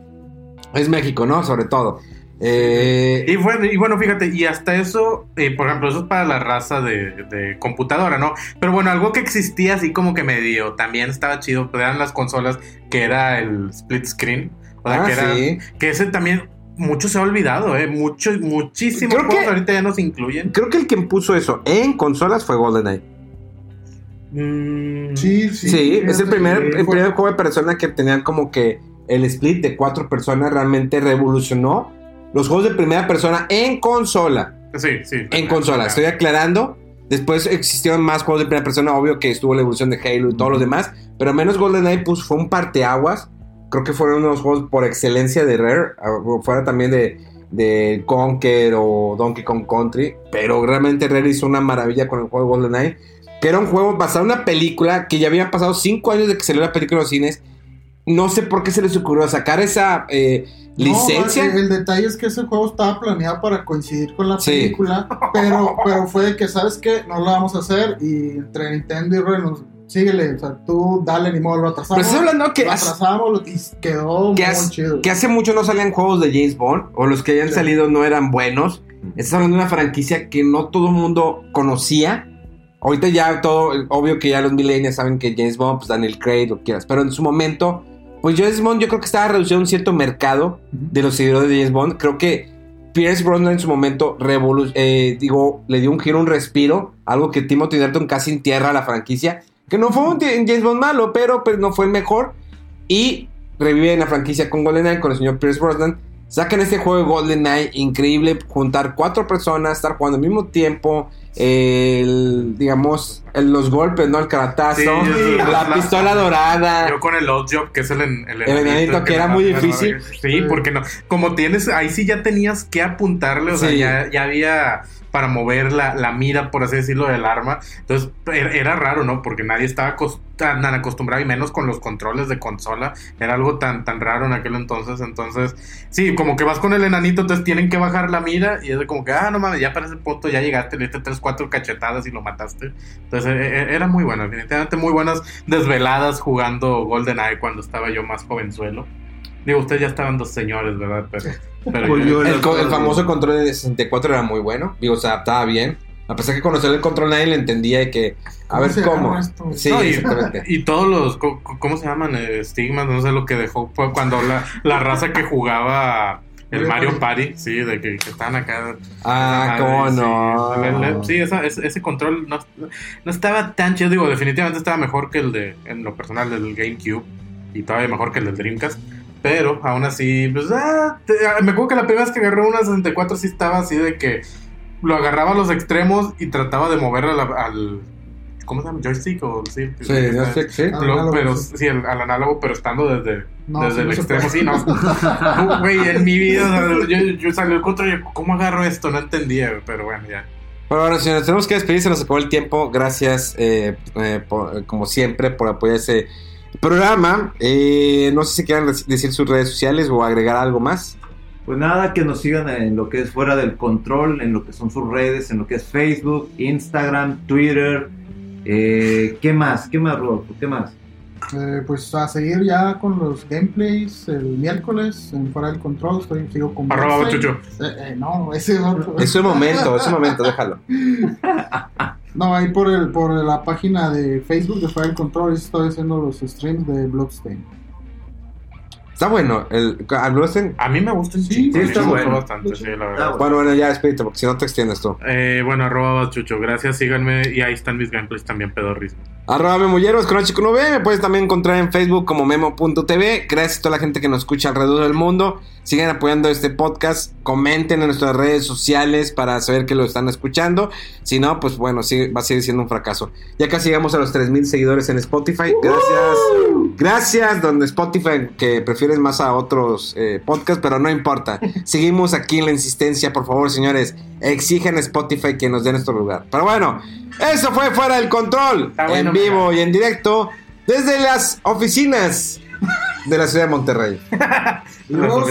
es México, ¿no? Sobre todo. Eh, Y bueno, y bueno, fíjate, y hasta eso, eh, por ejemplo, eso es para la raza de, de computadora, ¿no? Pero bueno, algo que existía así como que medio, también estaba chido, eran las consolas que era el split screen. O sea, ah, que era, sí. que ese también, mucho se ha olvidado, ¿eh? Mucho, muchísimos Creo que- juegos ahorita ya nos incluyen. Creo que el que impuso eso en consolas fue GoldenEye. Mm, Sí, sí. Sí, es el primer, que el primer juego de persona que tenían como que el split de cuatro personas realmente revolucionó los juegos de primera persona en consola. Sí, sí. En consola, estoy aclarando. Después existieron más juegos de primera persona, obvio que estuvo la evolución de Halo y todo lo demás, pero menos GoldenEye pues, fue un parteaguas. Creo que fueron uno de los juegos por excelencia de Rare, fuera también de, de Conker o Donkey Kong Country, pero realmente Rare hizo una maravilla con el juego GoldenEye, que era un juego basado en una película que ya había pasado 5 años de que salió la película en los cines. No sé por qué se les ocurrió sacar esa eh, No, licencia. el, el detalle es que ese juego estaba planeado para coincidir con la Sí. película, pero, pero fue de que, ¿sabes qué? No lo vamos a hacer y entre Nintendo y nos... Síguele, o sea, tú dale ni modo, lo atrasamos. pero estoy hablando que lo atrasamos lo- y quedó que, muy chido. que hace mucho no salían juegos de James Bond, o los que hayan Sí. salido no eran buenos. Estás hablando de una franquicia que no todo el mundo conocía. Ahorita ya todo, obvio que ya los millennials saben que James Bond, pues Daniel Craig, lo que quieras, pero en su momento, pues James Bond yo creo que estaba reducido a un cierto mercado de los seguidores de James Bond. Creo que Pierce Brosnan en su momento eh, digo, le dio un giro, un respiro, algo que Timothy Dalton casi entierra a la franquicia, que no fue un James Bond malo, pero pues no fue el mejor. Y reviven la franquicia con GoldenEye, con el señor Pierce Brosnan. Sacan este juego de GoldenEye, increíble, juntar cuatro personas, estar jugando al mismo tiempo, el, digamos, el- los golpes, ¿no? El caratazo, Sí, sí, la la- pistola dorada. Yo con el Odd Job, que es el, el, El enanito, que era muy difícil. Sí, porque no. Como tienes, ahí sí ya tenías que apuntarle, o sea, ya, ya había para mover la, la mira, por así decirlo, del arma. Entonces era, era raro, ¿no? Porque nadie estaba tan, acostumbrado, y menos con los controles de consola. Era algo tan, tan raro en aquel entonces. Entonces, sí, como que vas con el enanito, entonces tienen que bajar la mira y es como que, ah, no mames, ya para ese punto ya llegaste, le diste tres, cuatro cachetadas y lo mataste. Entonces e- e- era muy bueno, definitivamente muy buenas desveladas jugando GoldenEye cuando estaba yo más jovenzuelo. Digo, ustedes ya estaban dos señores, ¿verdad? Pero, pero Pues El, co- el famoso control de 64 era muy bueno. Digo, se adaptaba bien. A pesar que conocer el control nadie le entendía y que... A ¿Cómo ver cómo. Sí, No, y, exactamente. (laughs) y todos los, ¿cómo se llaman? Eh, Estigmas, no sé lo que dejó fue cuando la, la raza que jugaba el Mario Party, sí, de que, que estaban acá. Ah, Esa cómo no. Sí, esa- ese, ese control no, no estaba tan chido. Digo, definitivamente estaba mejor que el de, en lo personal, del GameCube. Y todavía mejor que el del Dreamcast. Pero aún así, pues, ah, te- ah, me acuerdo que la primera vez que agarré una 64 sí estaba así de que lo agarraba a los extremos y trataba de mover a la- al. ¿Cómo se llama? ¿Joystick? O, sí, Sí, sí. Lo- pero sí. sí, el- al análogo, pero estando desde, No, desde sí, el no extremo, sí, no. (laughs) Güey, en mi vida, o sea, yo, yo salí el control y ¿cómo agarro esto? No entendía, pero bueno, ya. Bueno, señores, tenemos que despedir, se nos acabó el tiempo. Gracias, eh, eh, por- como siempre, por apoyar ese programa. Eh, no sé si quieran dec- decir sus redes sociales o agregar algo más. Pues nada, que nos sigan en lo que es fuera del control, en lo que son sus redes, en lo que es Facebook, Instagram, Twitter. Eh, ¿Qué más? ¿Qué más, Rodolfo? ¿Qué más? Eh, pues a seguir ya con los gameplays el miércoles en Fuera del Control. Estoy, sigo con Arroba. Chucho. Eh, eh, no, ese es otro. Es un momento, es un momento, déjalo. (laughs) No, ahí por, el, por la página de Facebook de del Control estoy haciendo los streams de Bloodstain. Está bueno. El. A mí me gusta un Sí, sí, me está bueno. bastante, sí, la verdad. Bueno, bueno, ya despídete, porque si no te extiendes tú. Eh, bueno, arroba Chucho, gracias, síganme y ahí están mis gameplays también pedorris. Arroba Memolleros con H con V. Me puedes también encontrar en Facebook como memo.tv. Gracias a toda la gente que nos escucha alrededor del mundo. Sigan apoyando este podcast. Comenten en nuestras redes sociales para saber que lo están escuchando. Si no, pues bueno, sigue- va a seguir siendo un fracaso. Ya casi llegamos a los 3000 seguidores en Spotify. Gracias. Gracias, donde Spotify, que prefieres más a otros eh, podcasts, pero no importa. (laughs) Seguimos aquí en la insistencia, por favor, señores. Exigen a Spotify que nos den nuestro lugar. Pero bueno, eso fue Fuera del Control. Bueno, en vivo y en directo desde las oficinas de la ciudad de Monterrey. (laughs) Los-